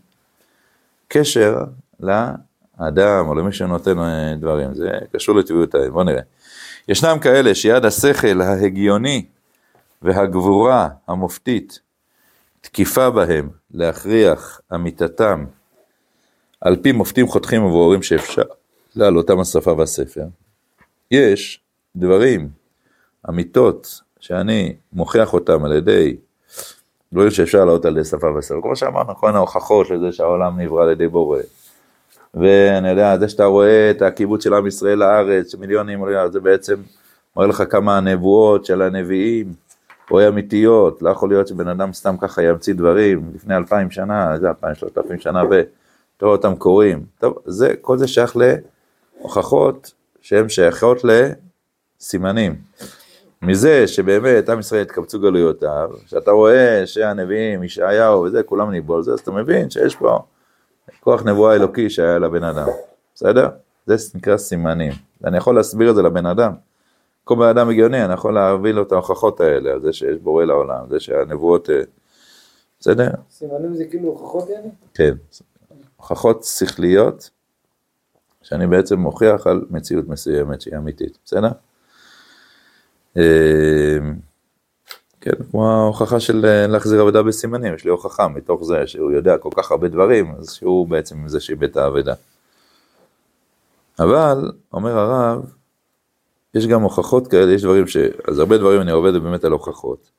קשר לאדם או למי שנותן אה, דברים, זה קשור לטבעיות העין, בוא נראה. ישנם כאלה שיד השכל ההגיוני והגבורה המופתית תקיפה בהם להכריח אמיתתם על פי מופתים חותכים וברורים שאפשר להעלותם השפה והספר. יש דברים, אמיתות, שאני מוכיח אותם על ידי דברים שאפשר להעלות על ידי שפה וספר. כמו שאמרנו, כל ההוכחות לזה שהעולם נברא על ידי בורא. ואני יודע, זה שאתה רואה את הקיבוץ של עם ישראל לארץ, מיליונים, זה בעצם מראה לך כמה הנבואות של הנביאים, או אמיתיות, לא יכול להיות שבן אדם סתם ככה ימציא דברים לפני אלפיים שנה, זה אלפיים, שלושת אלפים שנה, ותראה אותם קורים. טוב, זה, כל זה שייך להוכחות שהן שייכות לסימנים. מזה שבאמת עם ישראל התקבצו גלויותיו, שאתה רואה שהנביאים, ישעיהו וזה, כולם ניבאו על זה, אז אתה מבין שיש פה כוח נבואה אלוקי שהיה לבן אדם, בסדר? זה נקרא סימנים. אני יכול להסביר את זה לבן אדם. כל בן אדם הגיוני, אני יכול להביא לו את ההוכחות האלה, על זה שיש בורא לעולם, זה שהנבואות, אה, בסדר? סימנים זה כאילו הוכחות יעני? כן, הוכחות שכליות, שאני בעצם מוכיח על מציאות מסוימת שהיא אמיתית, בסדר? אה, כן, כמו ההוכחה של אה, להחזיר אבדה בסימנים, יש לי הוכחה מתוך זה שהוא יודע כל כך הרבה דברים, אז שהוא בעצם זה שאיבד את האבדה. אבל, אומר הרב, יש גם הוכחות כאלה, יש דברים ש... אז הרבה דברים אני עובד באמת על הוכחות.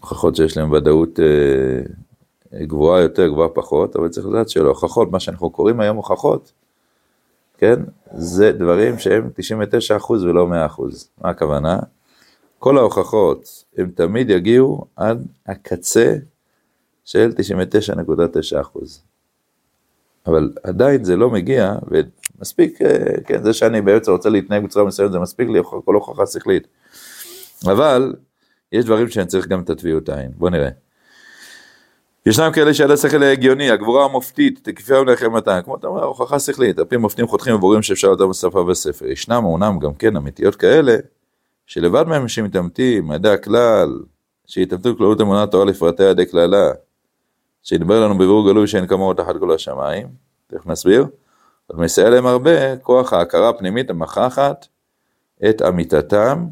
הוכחות שיש להם ודאות אה, גבוהה יותר, גבוהה פחות, אבל צריך לדעת שלא, הוכחות, מה שאנחנו קוראים היום הוכחות, כן, זה דברים שהם 99% ולא 100%. מה הכוונה? כל ההוכחות, הם תמיד יגיעו עד הקצה של 99.9%. אבל עדיין זה לא מגיע, ומספיק, אה, כן, זה שאני בעצם רוצה להתנהג בצורה מסוימת, זה מספיק לי כל הוכחה שכלית. אבל יש דברים שאני צריך גם את הטביעות העין. בוא נראה. ישנם כאלה שעד השכל ההגיוני, הגבורה המופתית, תקיפה ולחמתה, כמו אתה אומר, הוכחה שכלית, פי מופתים חותכים ובורים שאפשר לדעת בשפה וספר. ישנם אומנם גם כן אמיתיות כאלה, שלבד מהם שמתעמתים, עדי הכלל, שיתעמתו כללות אמונת תורה לפרטי עדי כללה, שידבר לנו בבירור גלוי שאין כמוהו תחת כל השמיים, תכף נסביר, אבל מסייע להם הרבה כוח ההכרה הפנימית המכחת את אמיתתם,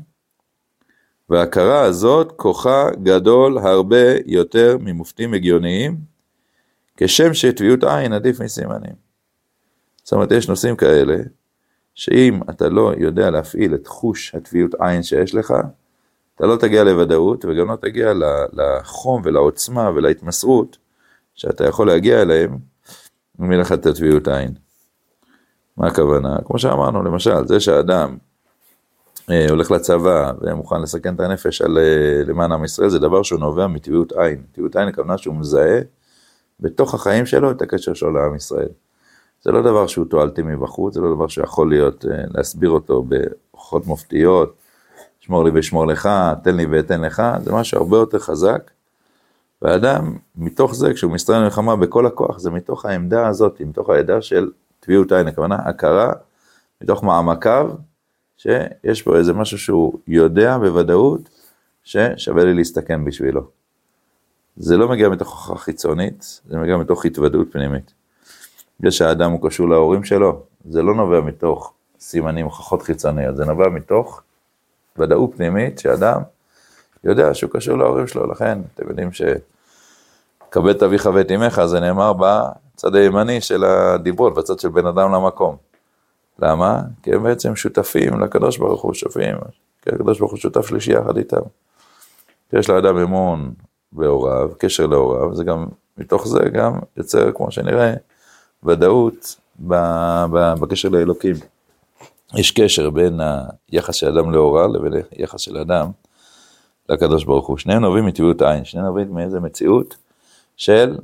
וההכרה הזאת כוחה גדול הרבה יותר ממופתים הגיוניים, כשם שטביעות עין עדיף מסימנים. זאת אומרת, יש נושאים כאלה, שאם אתה לא יודע להפעיל את חוש הטביעות עין שיש לך, אתה לא תגיע לוודאות וגם לא תגיע לחום ולעוצמה ולהתמסרות שאתה יכול להגיע אליהם אם יהיה לך את הטביעות עין. מה הכוונה? כמו שאמרנו, למשל, זה שאדם הולך לצבא ומוכן לסכן את הנפש על, אה, למען עם ישראל, זה דבר שהוא נובע מטביעות עין. טביעות עין הכוונה שהוא מזהה בתוך החיים שלו את הקשר שלו לעם ישראל. זה לא דבר שהוא תועלתי מבחוץ, זה לא דבר שיכול להיות, אה, להסביר אותו בהוכחות מופתיות, שמור לי ואשמור לך, תן לי ואתן לך, זה משהו הרבה יותר חזק. ואדם, מתוך זה, כשהוא מסתכל למלחמה בכל הכוח, זה מתוך העמדה הזאת, מתוך העדה של טביעות עין, הכוונה הכרה, מתוך מעמקיו, שיש פה איזה משהו שהוא יודע בוודאות ששווה לי להסתכן בשבילו. זה לא מגיע מתוך הוכחה חיצונית, זה מגיע מתוך התוודעות פנימית. זה שהאדם הוא קשור להורים שלו, זה לא נובע מתוך סימנים, הוכחות חיצוניות, זה נובע מתוך ודאות פנימית שאדם יודע שהוא קשור להורים שלו, לכן אתם יודעים שכבד את אביך ואת אמך, זה נאמר בצד הימני של הדיברות, בצד של בן אדם למקום. למה? כי הם בעצם שותפים לקדוש ברוך הוא, שותפים, כי הקדוש ברוך הוא שותף שלישי יחד איתם. יש לאדם אמון בהוריו, קשר להוריו, זה גם, מתוך זה גם יוצר, כמו שנראה, ודאות בקשר לאלוקים. יש קשר בין היחס של אדם להוריו לבין היחס של אדם לקדוש ברוך הוא. שניהם נובעים מטבעות עין, שניהם נובעים מאיזה מציאות של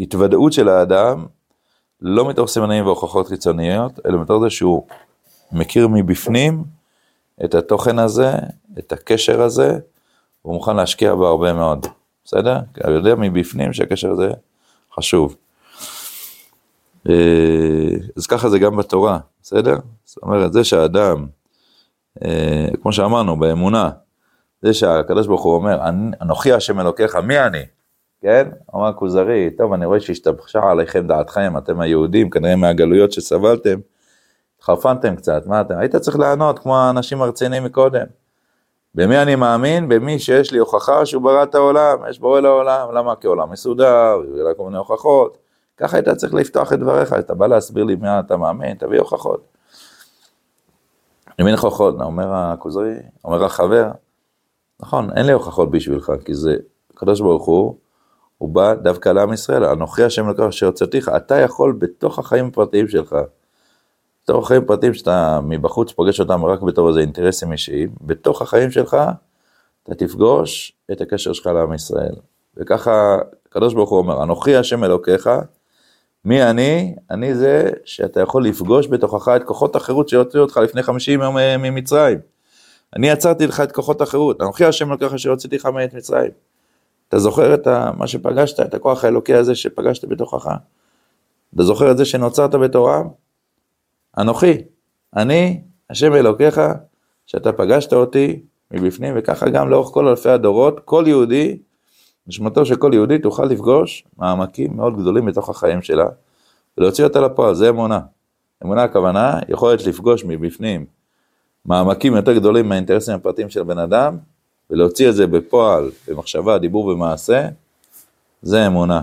התוודעות של האדם, לא מתוך סימנים והוכחות חיצוניות, אלא מתוך זה שהוא מכיר מבפנים את התוכן הזה, את הקשר הזה, הוא מוכן להשקיע בו הרבה מאוד, בסדר? כי הוא יודע מבפנים שהקשר הזה חשוב. אה, אז ככה זה גם בתורה, בסדר? זאת אומרת, זה שהאדם, אה, כמו שאמרנו, באמונה, זה שהקדוש ברוך הוא אומר, אנוכי השם אלוקיך, מי אני? כן? אמר הכוזרי, טוב, אני רואה שהשתבשה עליכם דעתכם, אתם היהודים, כנראה מהגלויות שסבלתם, התחרפנתם קצת, מה אתם? היית צריך לענות כמו האנשים הרציניים מקודם. במי אני מאמין? במי שיש לי הוכחה שהוא ברא את העולם, יש בורא לעולם, למה? כי העולם מסודר, בגלל כל מיני הוכחות. ככה היית צריך לפתוח את דבריך, אתה בא להסביר לי מה אתה מאמין, תביא הוכחות. למי הוכחות? אומר הכוזרי, אומר החבר, נכון, אין לי הוכחות בשבילך, כי זה, הקדוש ברוך הוא, הוא בא דווקא לעם ישראל, אנוכי השם לקוח אשר הוצאתיך, אתה יכול בתוך החיים הפרטיים שלך, בתוך החיים הפרטיים שאתה מבחוץ פוגש אותם רק בתור איזה אינטרסים אישיים, בתוך החיים שלך אתה תפגוש את הקשר שלך לעם ישראל. וככה הקדוש ברוך הוא אומר, אנוכי השם אלוקיך, מי אני? אני זה שאתה יכול לפגוש בתוכך את כוחות החירות שהוציאו אותך לפני 50 יום אה, ממצרים. אני עצרתי לך את כוחות החירות, אנוכי השם אלוקיך שהוצאתי לך מאת מצרים. אתה זוכר את מה שפגשת, את הכוח האלוקי הזה שפגשת בתוכך? אתה זוכר את זה שנוצרת בתורם? אנוכי, אני, השם אלוקיך, שאתה פגשת אותי מבפנים, וככה גם לאורך כל אלפי הדורות, כל יהודי, נשמתו של כל יהודי תוכל לפגוש מעמקים מאוד גדולים בתוך החיים שלה, ולהוציא אותה לפועל, זה אמונה. אמונה הכוונה, יכולת לפגוש מבפנים מעמקים יותר גדולים מהאינטרסים הפרטיים של בן אדם, ולהוציא את זה בפועל, במחשבה, דיבור ומעשה, זה אמונה.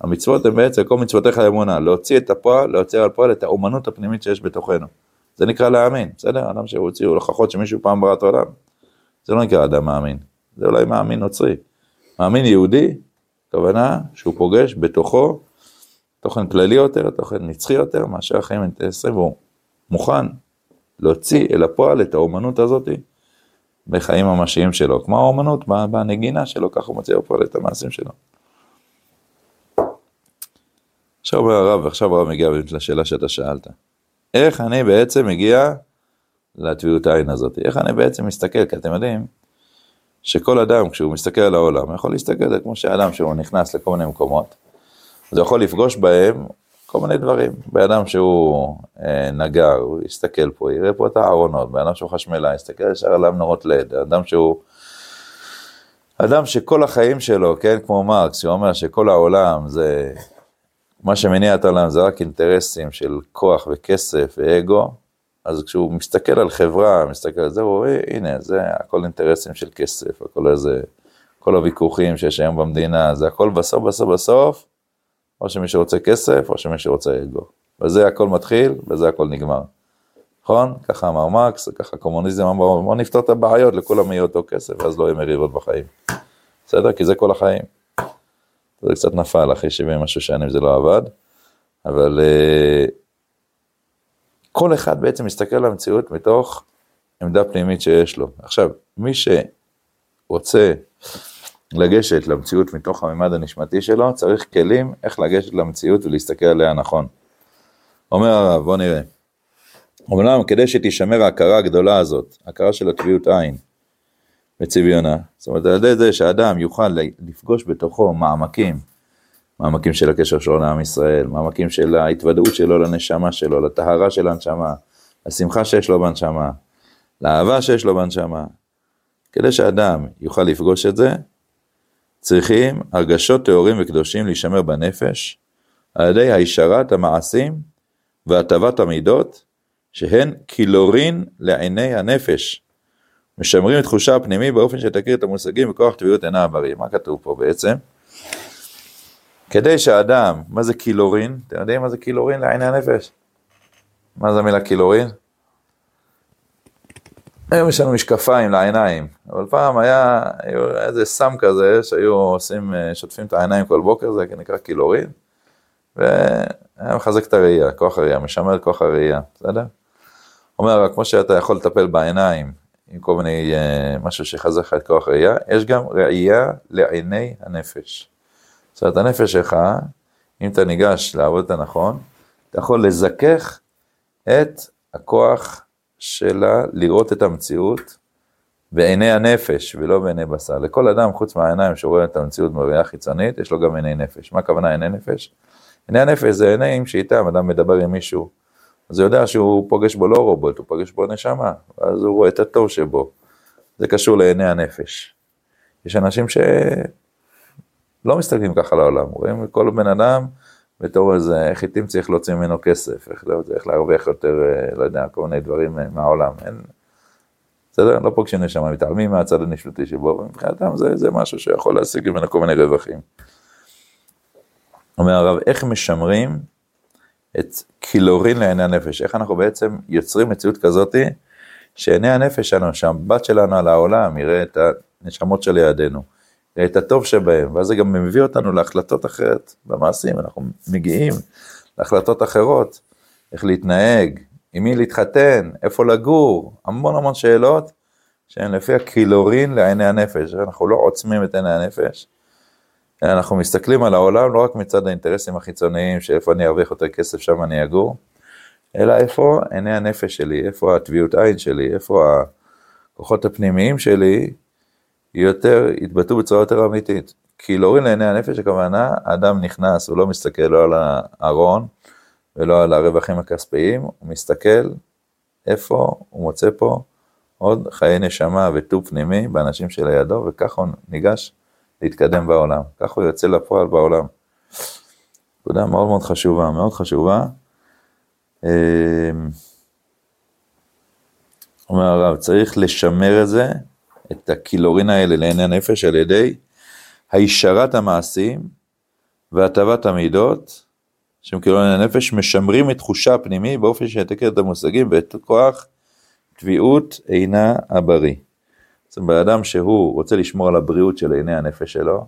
המצוות הן בעצם, כל מצוותיך אמונה, להוציא את הפועל, להוציא על פועל את האומנות הפנימית שיש בתוכנו. זה נקרא להאמין, בסדר? אדם שהוציאו הוכחות שמישהו פעם ברא את העולם. זה לא נקרא אדם מאמין, זה אולי מאמין נוצרי. מאמין יהודי, הכוונה שהוא פוגש בתוכו תוכן כללי יותר, תוכן נצחי יותר, מאשר החיים האינטרסים, והוא מוכן להוציא אל הפועל את האומנות הזאתי בחיים ממשיים שלו, כמו האומנות בנגינה שלו, ככה הוא מוציא בפועל את המעשים שלו. עכשיו אומר הרב, ועכשיו הרב מגיע לשאלה שאתה שאלת. איך אני בעצם מגיע לטביעות העין הזאת? איך אני בעצם מסתכל? כי אתם יודעים שכל אדם, כשהוא מסתכל על העולם, יכול להסתכל כמו שאדם שהוא נכנס לכל מיני מקומות, אז הוא יכול לפגוש בהם כל מיני דברים. באדם שהוא אה, נגר, הוא יסתכל פה, יראה פה את הארונות, באדם שהוא חשמלאי, יסתכל ישר עליו נורות לד, אדם שהוא... אדם שכל החיים שלו, כן, כמו מרקס, שהוא אומר שכל העולם זה מה שמניע את העולם זה רק אינטרסים של כוח וכסף ואגו, אז כשהוא מסתכל על חברה, מסתכל על זה, הוא רואה, הנה, זה הכל אינטרסים של כסף, הכל איזה, כל הוויכוחים שיש היום במדינה, זה הכל בסוף, בסוף, בסוף, או שמי שרוצה כסף, או שמי שרוצה אגו. וזה הכל מתחיל, וזה הכל נגמר. נכון? ככה אמר מרקס, ככה קומוניזם אמר, בוא נפתור את הבעיות, לכולם יהיה אותו כסף, ואז לא יהיה מריבות בחיים. בסדר? כי זה כל החיים. זה קצת נפל, אחרי 70 משהו שנים זה לא עבד, אבל uh, כל אחד בעצם מסתכל על המציאות מתוך עמדה פנימית שיש לו. עכשיו, מי שרוצה לגשת למציאות מתוך הממד הנשמתי שלו, צריך כלים איך לגשת למציאות ולהסתכל עליה נכון. אומר הרב, בוא נראה. אמנם כדי שתישמר ההכרה הגדולה הזאת, הכרה של הטביעות עין, בצביונה. זאת אומרת, על ידי זה שאדם יוכל לפגוש בתוכו מעמקים, מעמקים של הקשר שלו לעם ישראל, מעמקים של ההתוודעות שלו לנשמה שלו, לטהרה של הנשמה, לשמחה שיש לו בנשמה, לאהבה שיש לו בנשמה. כדי שאדם יוכל לפגוש את זה, צריכים הרגשות טהורים וקדושים להישמר בנפש, על ידי הישרת המעשים והטבת המידות, שהן קילורין לעיני הנפש. משמרים את תחושה הפנימי באופן שתכיר את המושגים בכוח טביעות עינה הבריא. מה כתוב פה בעצם? כדי שהאדם, מה זה קילורין? אתם יודעים מה זה קילורין לעיני הנפש? מה זה המילה קילורין? היום יש לנו משקפיים לעיניים, אבל פעם היה, היה איזה סם כזה שהיו עושים, שוטפים את העיניים כל בוקר, זה נקרא קילורין, והיה מחזק את הראייה, כוח הראייה, משמר כוח הראייה, בסדר? אומר, כמו שאתה יכול לטפל בעיניים עם כל מיני, uh, משהו שיחזק לך את כוח ראייה, יש גם ראייה לעיני הנפש. זאת אומרת, הנפש שלך, אם אתה ניגש לעבוד את הנכון, אתה יכול לזכך את הכוח שלה לראות את המציאות בעיני הנפש ולא בעיני בשר. לכל אדם, חוץ מהעיניים שרואה את המציאות בראייה חיצונית, יש לו גם עיני נפש. מה הכוונה עיני נפש? עיני הנפש זה עיניים שאיתם אדם מדבר עם מישהו, אז הוא יודע שהוא פוגש בו לא רובוט, הוא פוגש בו נשמה, ואז הוא רואה את הטוב שבו. זה קשור לעיני הנפש. יש אנשים לא מסתכלים ככה על העולם, רואים כל בן אדם בתור איזה, איתים צריך להוציא ממנו כסף, איך, לא, איך להרוויח יותר, אה, לא יודע, כל מיני דברים אה, מהעולם. אין, בסדר? לא פוגשים נשמה, מתעלמים מהצד הנשלותי שבו, ומבחינתם זה, זה משהו שיכול להשיג ממנו כל מיני רווחים. אומר הרב, איך משמרים את קילורין לעיני הנפש? איך אנחנו בעצם יוצרים מציאות כזאתי, שעיני הנפש שלנו, שהמבט שלנו על העולם יראה את הנשמות שלידינו, את הטוב שבהם, ואז זה גם מביא אותנו להחלטות אחרת במעשים, אנחנו מגיעים להחלטות אחרות, איך להתנהג, עם מי להתחתן, איפה לגור, המון המון שאלות שהן לפי הקילורין לעיני הנפש, אנחנו לא עוצמים את עיני הנפש, אנחנו מסתכלים על העולם לא רק מצד האינטרסים החיצוניים, שאיפה אני ארוויח יותר כסף, שם אני אגור, אלא איפה עיני הנפש שלי, איפה הטביעות עין שלי, איפה הכוחות הפנימיים שלי יותר, יתבטאו בצורה יותר אמיתית. קילורין לעיני הנפש, הכוונה, האדם נכנס, הוא לא מסתכל לא על הארון ולא על הרווחים הכספיים, הוא מסתכל איפה הוא מוצא פה עוד חיי נשמה וטוב פנימי באנשים שלידו, וככה הוא ניגש להתקדם בעולם. ככה הוא יוצא לפועל בעולם. נקודה מאוד מאוד חשובה, מאוד חשובה. אמ, אומר הרב, צריך לשמר את זה, את הקילורין האלה לעיני הנפש על ידי הישרת המעשים והטבת המידות, שהם קילורין הנפש, משמרים את תחושה הפנימי באופן שיתקר את המושגים ואת כוח טביעות אינה הבריא. זאת אומרת, בן אדם שהוא רוצה לשמור על הבריאות של עיני הנפש שלו,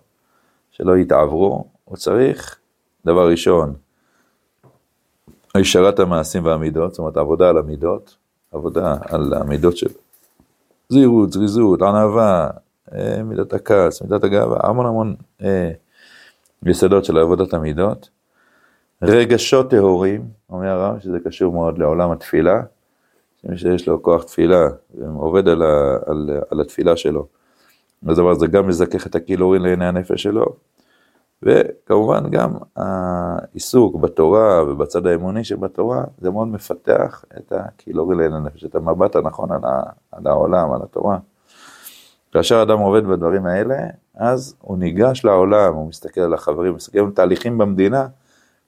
שלא יתעברו, הוא צריך, דבר ראשון, הישרת המעשים והמידות, זאת אומרת, עבודה על המידות, עבודה על המידות של זהירות, זריזות, ענווה, אה, מידת הכעס, מידת הגאווה, המון המון אה, יסודות של עבודת המידות. רגשות טהורים, אומר הרב, שזה קשור מאוד לעולם התפילה, שמי שיש לו כוח תפילה, עובד על, ה, על, על התפילה שלו. הדבר הזה גם מזכך את הקילורין לעיני הנפש שלו, וכמובן גם העיסוק בתורה ובצד האמוני שבתורה, זה מאוד מפתח את הקילורין לעיני הנפש, את המבט הנכון על, ה, על העולם, על התורה. כאשר אדם עובד בדברים האלה, אז הוא ניגש לעולם, הוא מסתכל על החברים, מסתכל על תהליכים במדינה,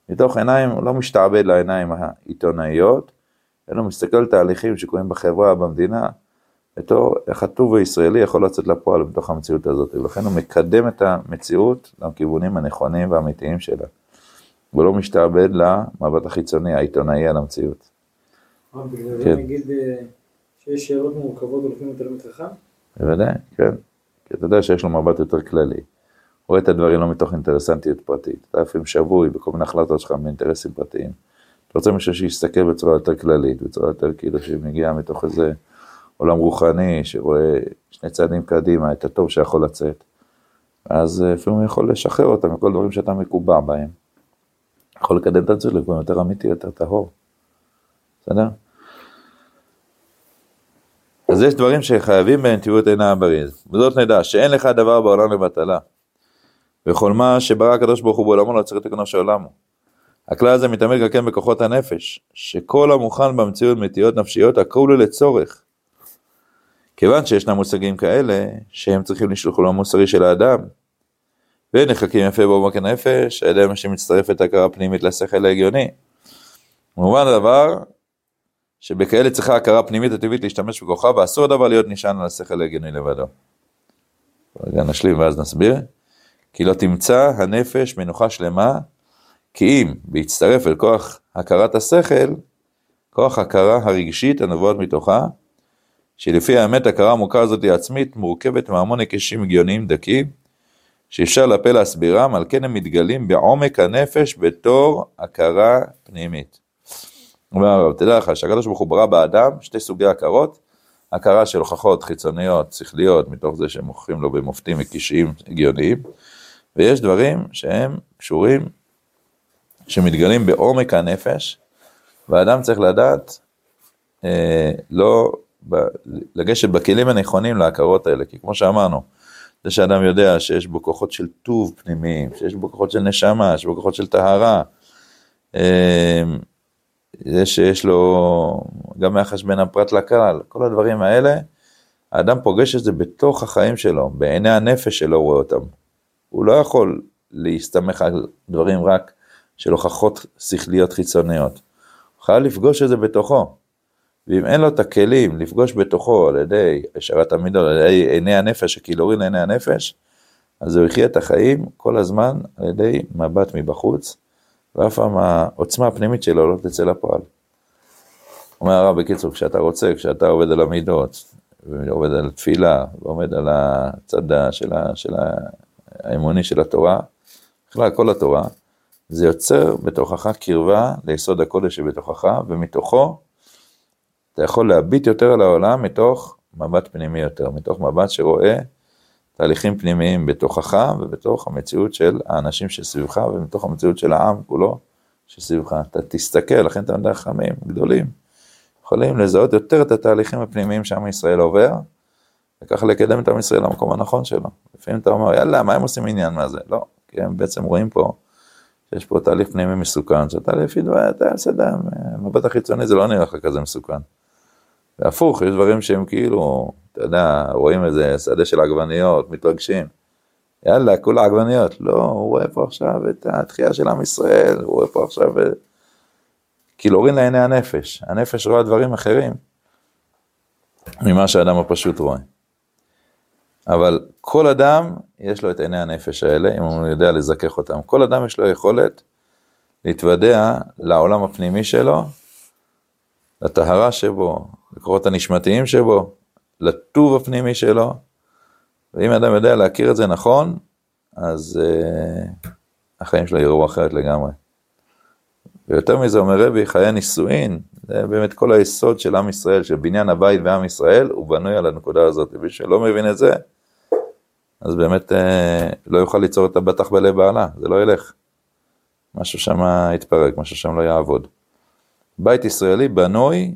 מתוך עיניים, הוא לא משתעבד לעיניים העיתונאיות, אלא מסתכל על תהליכים שקורים בחברה, במדינה, בתור איך הטוב הישראלי יכול לצאת לפועל בתוך המציאות הזאת, ולכן הוא מקדם את המציאות לכיוונים הנכונים והאמיתיים שלה, ולא משתעבד למבט החיצוני, העיתונאי על המציאות. בגלל זה כן. נגיד אה, שיש שאלות מורכבות הולכים לתלמיד חכם? בוודאי, כן. כי אתה יודע שיש לו מבט יותר כללי. רואה את הדברים לא מתוך אינטרסנטיות פרטית. אתה לפעמים שבוי בכל מיני החלטות שלך מאינטרסים פרטיים. אתה רוצה מישהו שיסתכל בצורה יותר כללית, בצורה יותר כאילו שמגיעה מתוך איזה עולם רוחני, שרואה שני צעדים קדימה, את הטוב שיכול לצאת. אז אה, לפעמים הוא יכול לשחרר אותם מכל דברים שאתה מקובע בהם. יכול לקדם את עצמך לכיוון יותר אמיתי, יותר טהור. בסדר? אז יש דברים שחייבים בנתיבות עיני הבריא. וזאת נדע שאין לך דבר בעולם לבטלה. וכל מה שברא הקדוש ברוך הוא בעולמו לא צריך לתקנו של עולמו. הכלל הזה מתעמק גם כן בכוחות הנפש, שכל המוכן במציאות מטיעות נפשיות, הכל הוא לצורך. כיוון שישנם מושגים כאלה, שהם צריכים לשלוח לעולם מוסרי של האדם, ונחלקים יפה בעומק הנפש, על ידי מה שמצטרפת הכרה פנימית לשכל ההגיוני. כמובן הדבר, שבכאלה צריכה הכרה פנימית הטבעית להשתמש בכוחה, ואסור הדבר להיות נשען על השכל ההגיוני לבדו. רגע נשלים ואז נסביר. כי לא תמצא הנפש מנוחה שלמה כי אם בהצטרף אל כוח הכרת השכל, כוח הכרה הרגשית הנובעות מתוכה, שלפי האמת הכרה המוכר הזאת עצמית מורכבת מהמון היקשים הגיוניים דקים, שאפשר לפה להסבירם, על כן הם מתגלים בעומק הנפש בתור הכרה פנימית. אומר הרב, תדע לך שהקדוש ברוך הוא ברא באדם שתי סוגי הכרות, הכרה של הוכחות חיצוניות, שכליות, מתוך זה שהם מוכרים לו במופתים הקישיים הגיוניים, ויש דברים שהם קשורים שמתגלים בעומק הנפש, והאדם צריך לדעת אה, לא ב, לגשת בכלים הנכונים להכרות האלה, כי כמו שאמרנו, זה שאדם יודע שיש בו כוחות של טוב פנימיים, שיש בו כוחות של נשמה, שיש בו כוחות של טהרה, אה, זה שיש לו גם יחס בין הפרט לכלל, כל הדברים האלה, האדם פוגש את זה בתוך החיים שלו, בעיני הנפש שלו רואה אותם. הוא לא יכול להסתמך על דברים רק של הוכחות שכליות חיצוניות. הוא חייב לפגוש את זה בתוכו. ואם אין לו את הכלים לפגוש בתוכו על ידי השארת המידות, על ידי עיני הנפש, הקילורין לעיני הנפש, אז הוא יחיה את החיים כל הזמן על ידי מבט מבחוץ, ואף פעם העוצמה הפנימית שלו לא תצא לפועל. אומר הרב בקיצור, כשאתה רוצה, כשאתה עובד על המידות, ועובד על תפילה, ועומד על הצד של, של האמוני של התורה, בכלל כל התורה, זה יוצר בתוכך קרבה ליסוד הקודש שבתוכך, ומתוכו אתה יכול להביט יותר על העולם מתוך מבט פנימי יותר, מתוך מבט שרואה תהליכים פנימיים בתוכך ובתוך המציאות של האנשים שסביבך ומתוך המציאות של העם כולו שסביבך. אתה תסתכל, לכן אתה יודע חכמים גדולים, יכולים לזהות יותר את התהליכים הפנימיים שעם ישראל עובר, וככה לקדם את עם ישראל למקום הנכון שלו. לפעמים אתה אומר, יאללה, מה הם עושים עניין מה זה? לא, כי הם בעצם רואים פה שיש פה תהליך פנימי מסוכן, שאתה לפי דבר, אתה בסדר, מבט החיצוני זה לא נראה לך כזה מסוכן. והפוך, יש דברים שהם כאילו, אתה יודע, רואים איזה שדה של עגבניות, מתרגשים. יאללה, כולה עגבניות. לא, הוא רואה פה עכשיו את התחייה של עם ישראל, הוא רואה פה עכשיו... קילורין לעיני הנפש. הנפש רואה דברים אחרים ממה שהאדם הפשוט רואה. אבל כל אדם יש לו את עיני הנפש האלה, אם הוא יודע לזכך אותם. כל אדם יש לו יכולת להתוודע לעולם הפנימי שלו, לטהרה שבו, לקורות הנשמתיים שבו, לטוב הפנימי שלו, ואם אדם יודע להכיר את זה נכון, אז uh, החיים שלו יראו אחרת לגמרי. ויותר מזה אומר רבי, חיי נישואין, זה באמת כל היסוד של עם ישראל, של בניין הבית ועם ישראל, הוא בנוי על הנקודה הזאת. ומי שלא מבין את זה, אז באמת אה, לא יוכל ליצור את הבטח בלב בעלה, זה לא ילך. משהו שם יתפרק, משהו שם לא יעבוד. בית ישראלי בנוי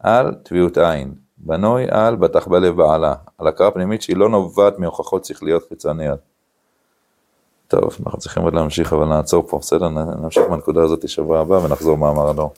על טביעות עין, בנוי על בטח בלב בעלה, על הכרה פנימית שהיא לא נובעת מהוכחות שכליות חיצוניות. טוב, אנחנו צריכים עוד להמשיך, אבל נעצור פה, בסדר? נמשיך מהנקודה הזאת שבוע הבא ונחזור מאמר הדור.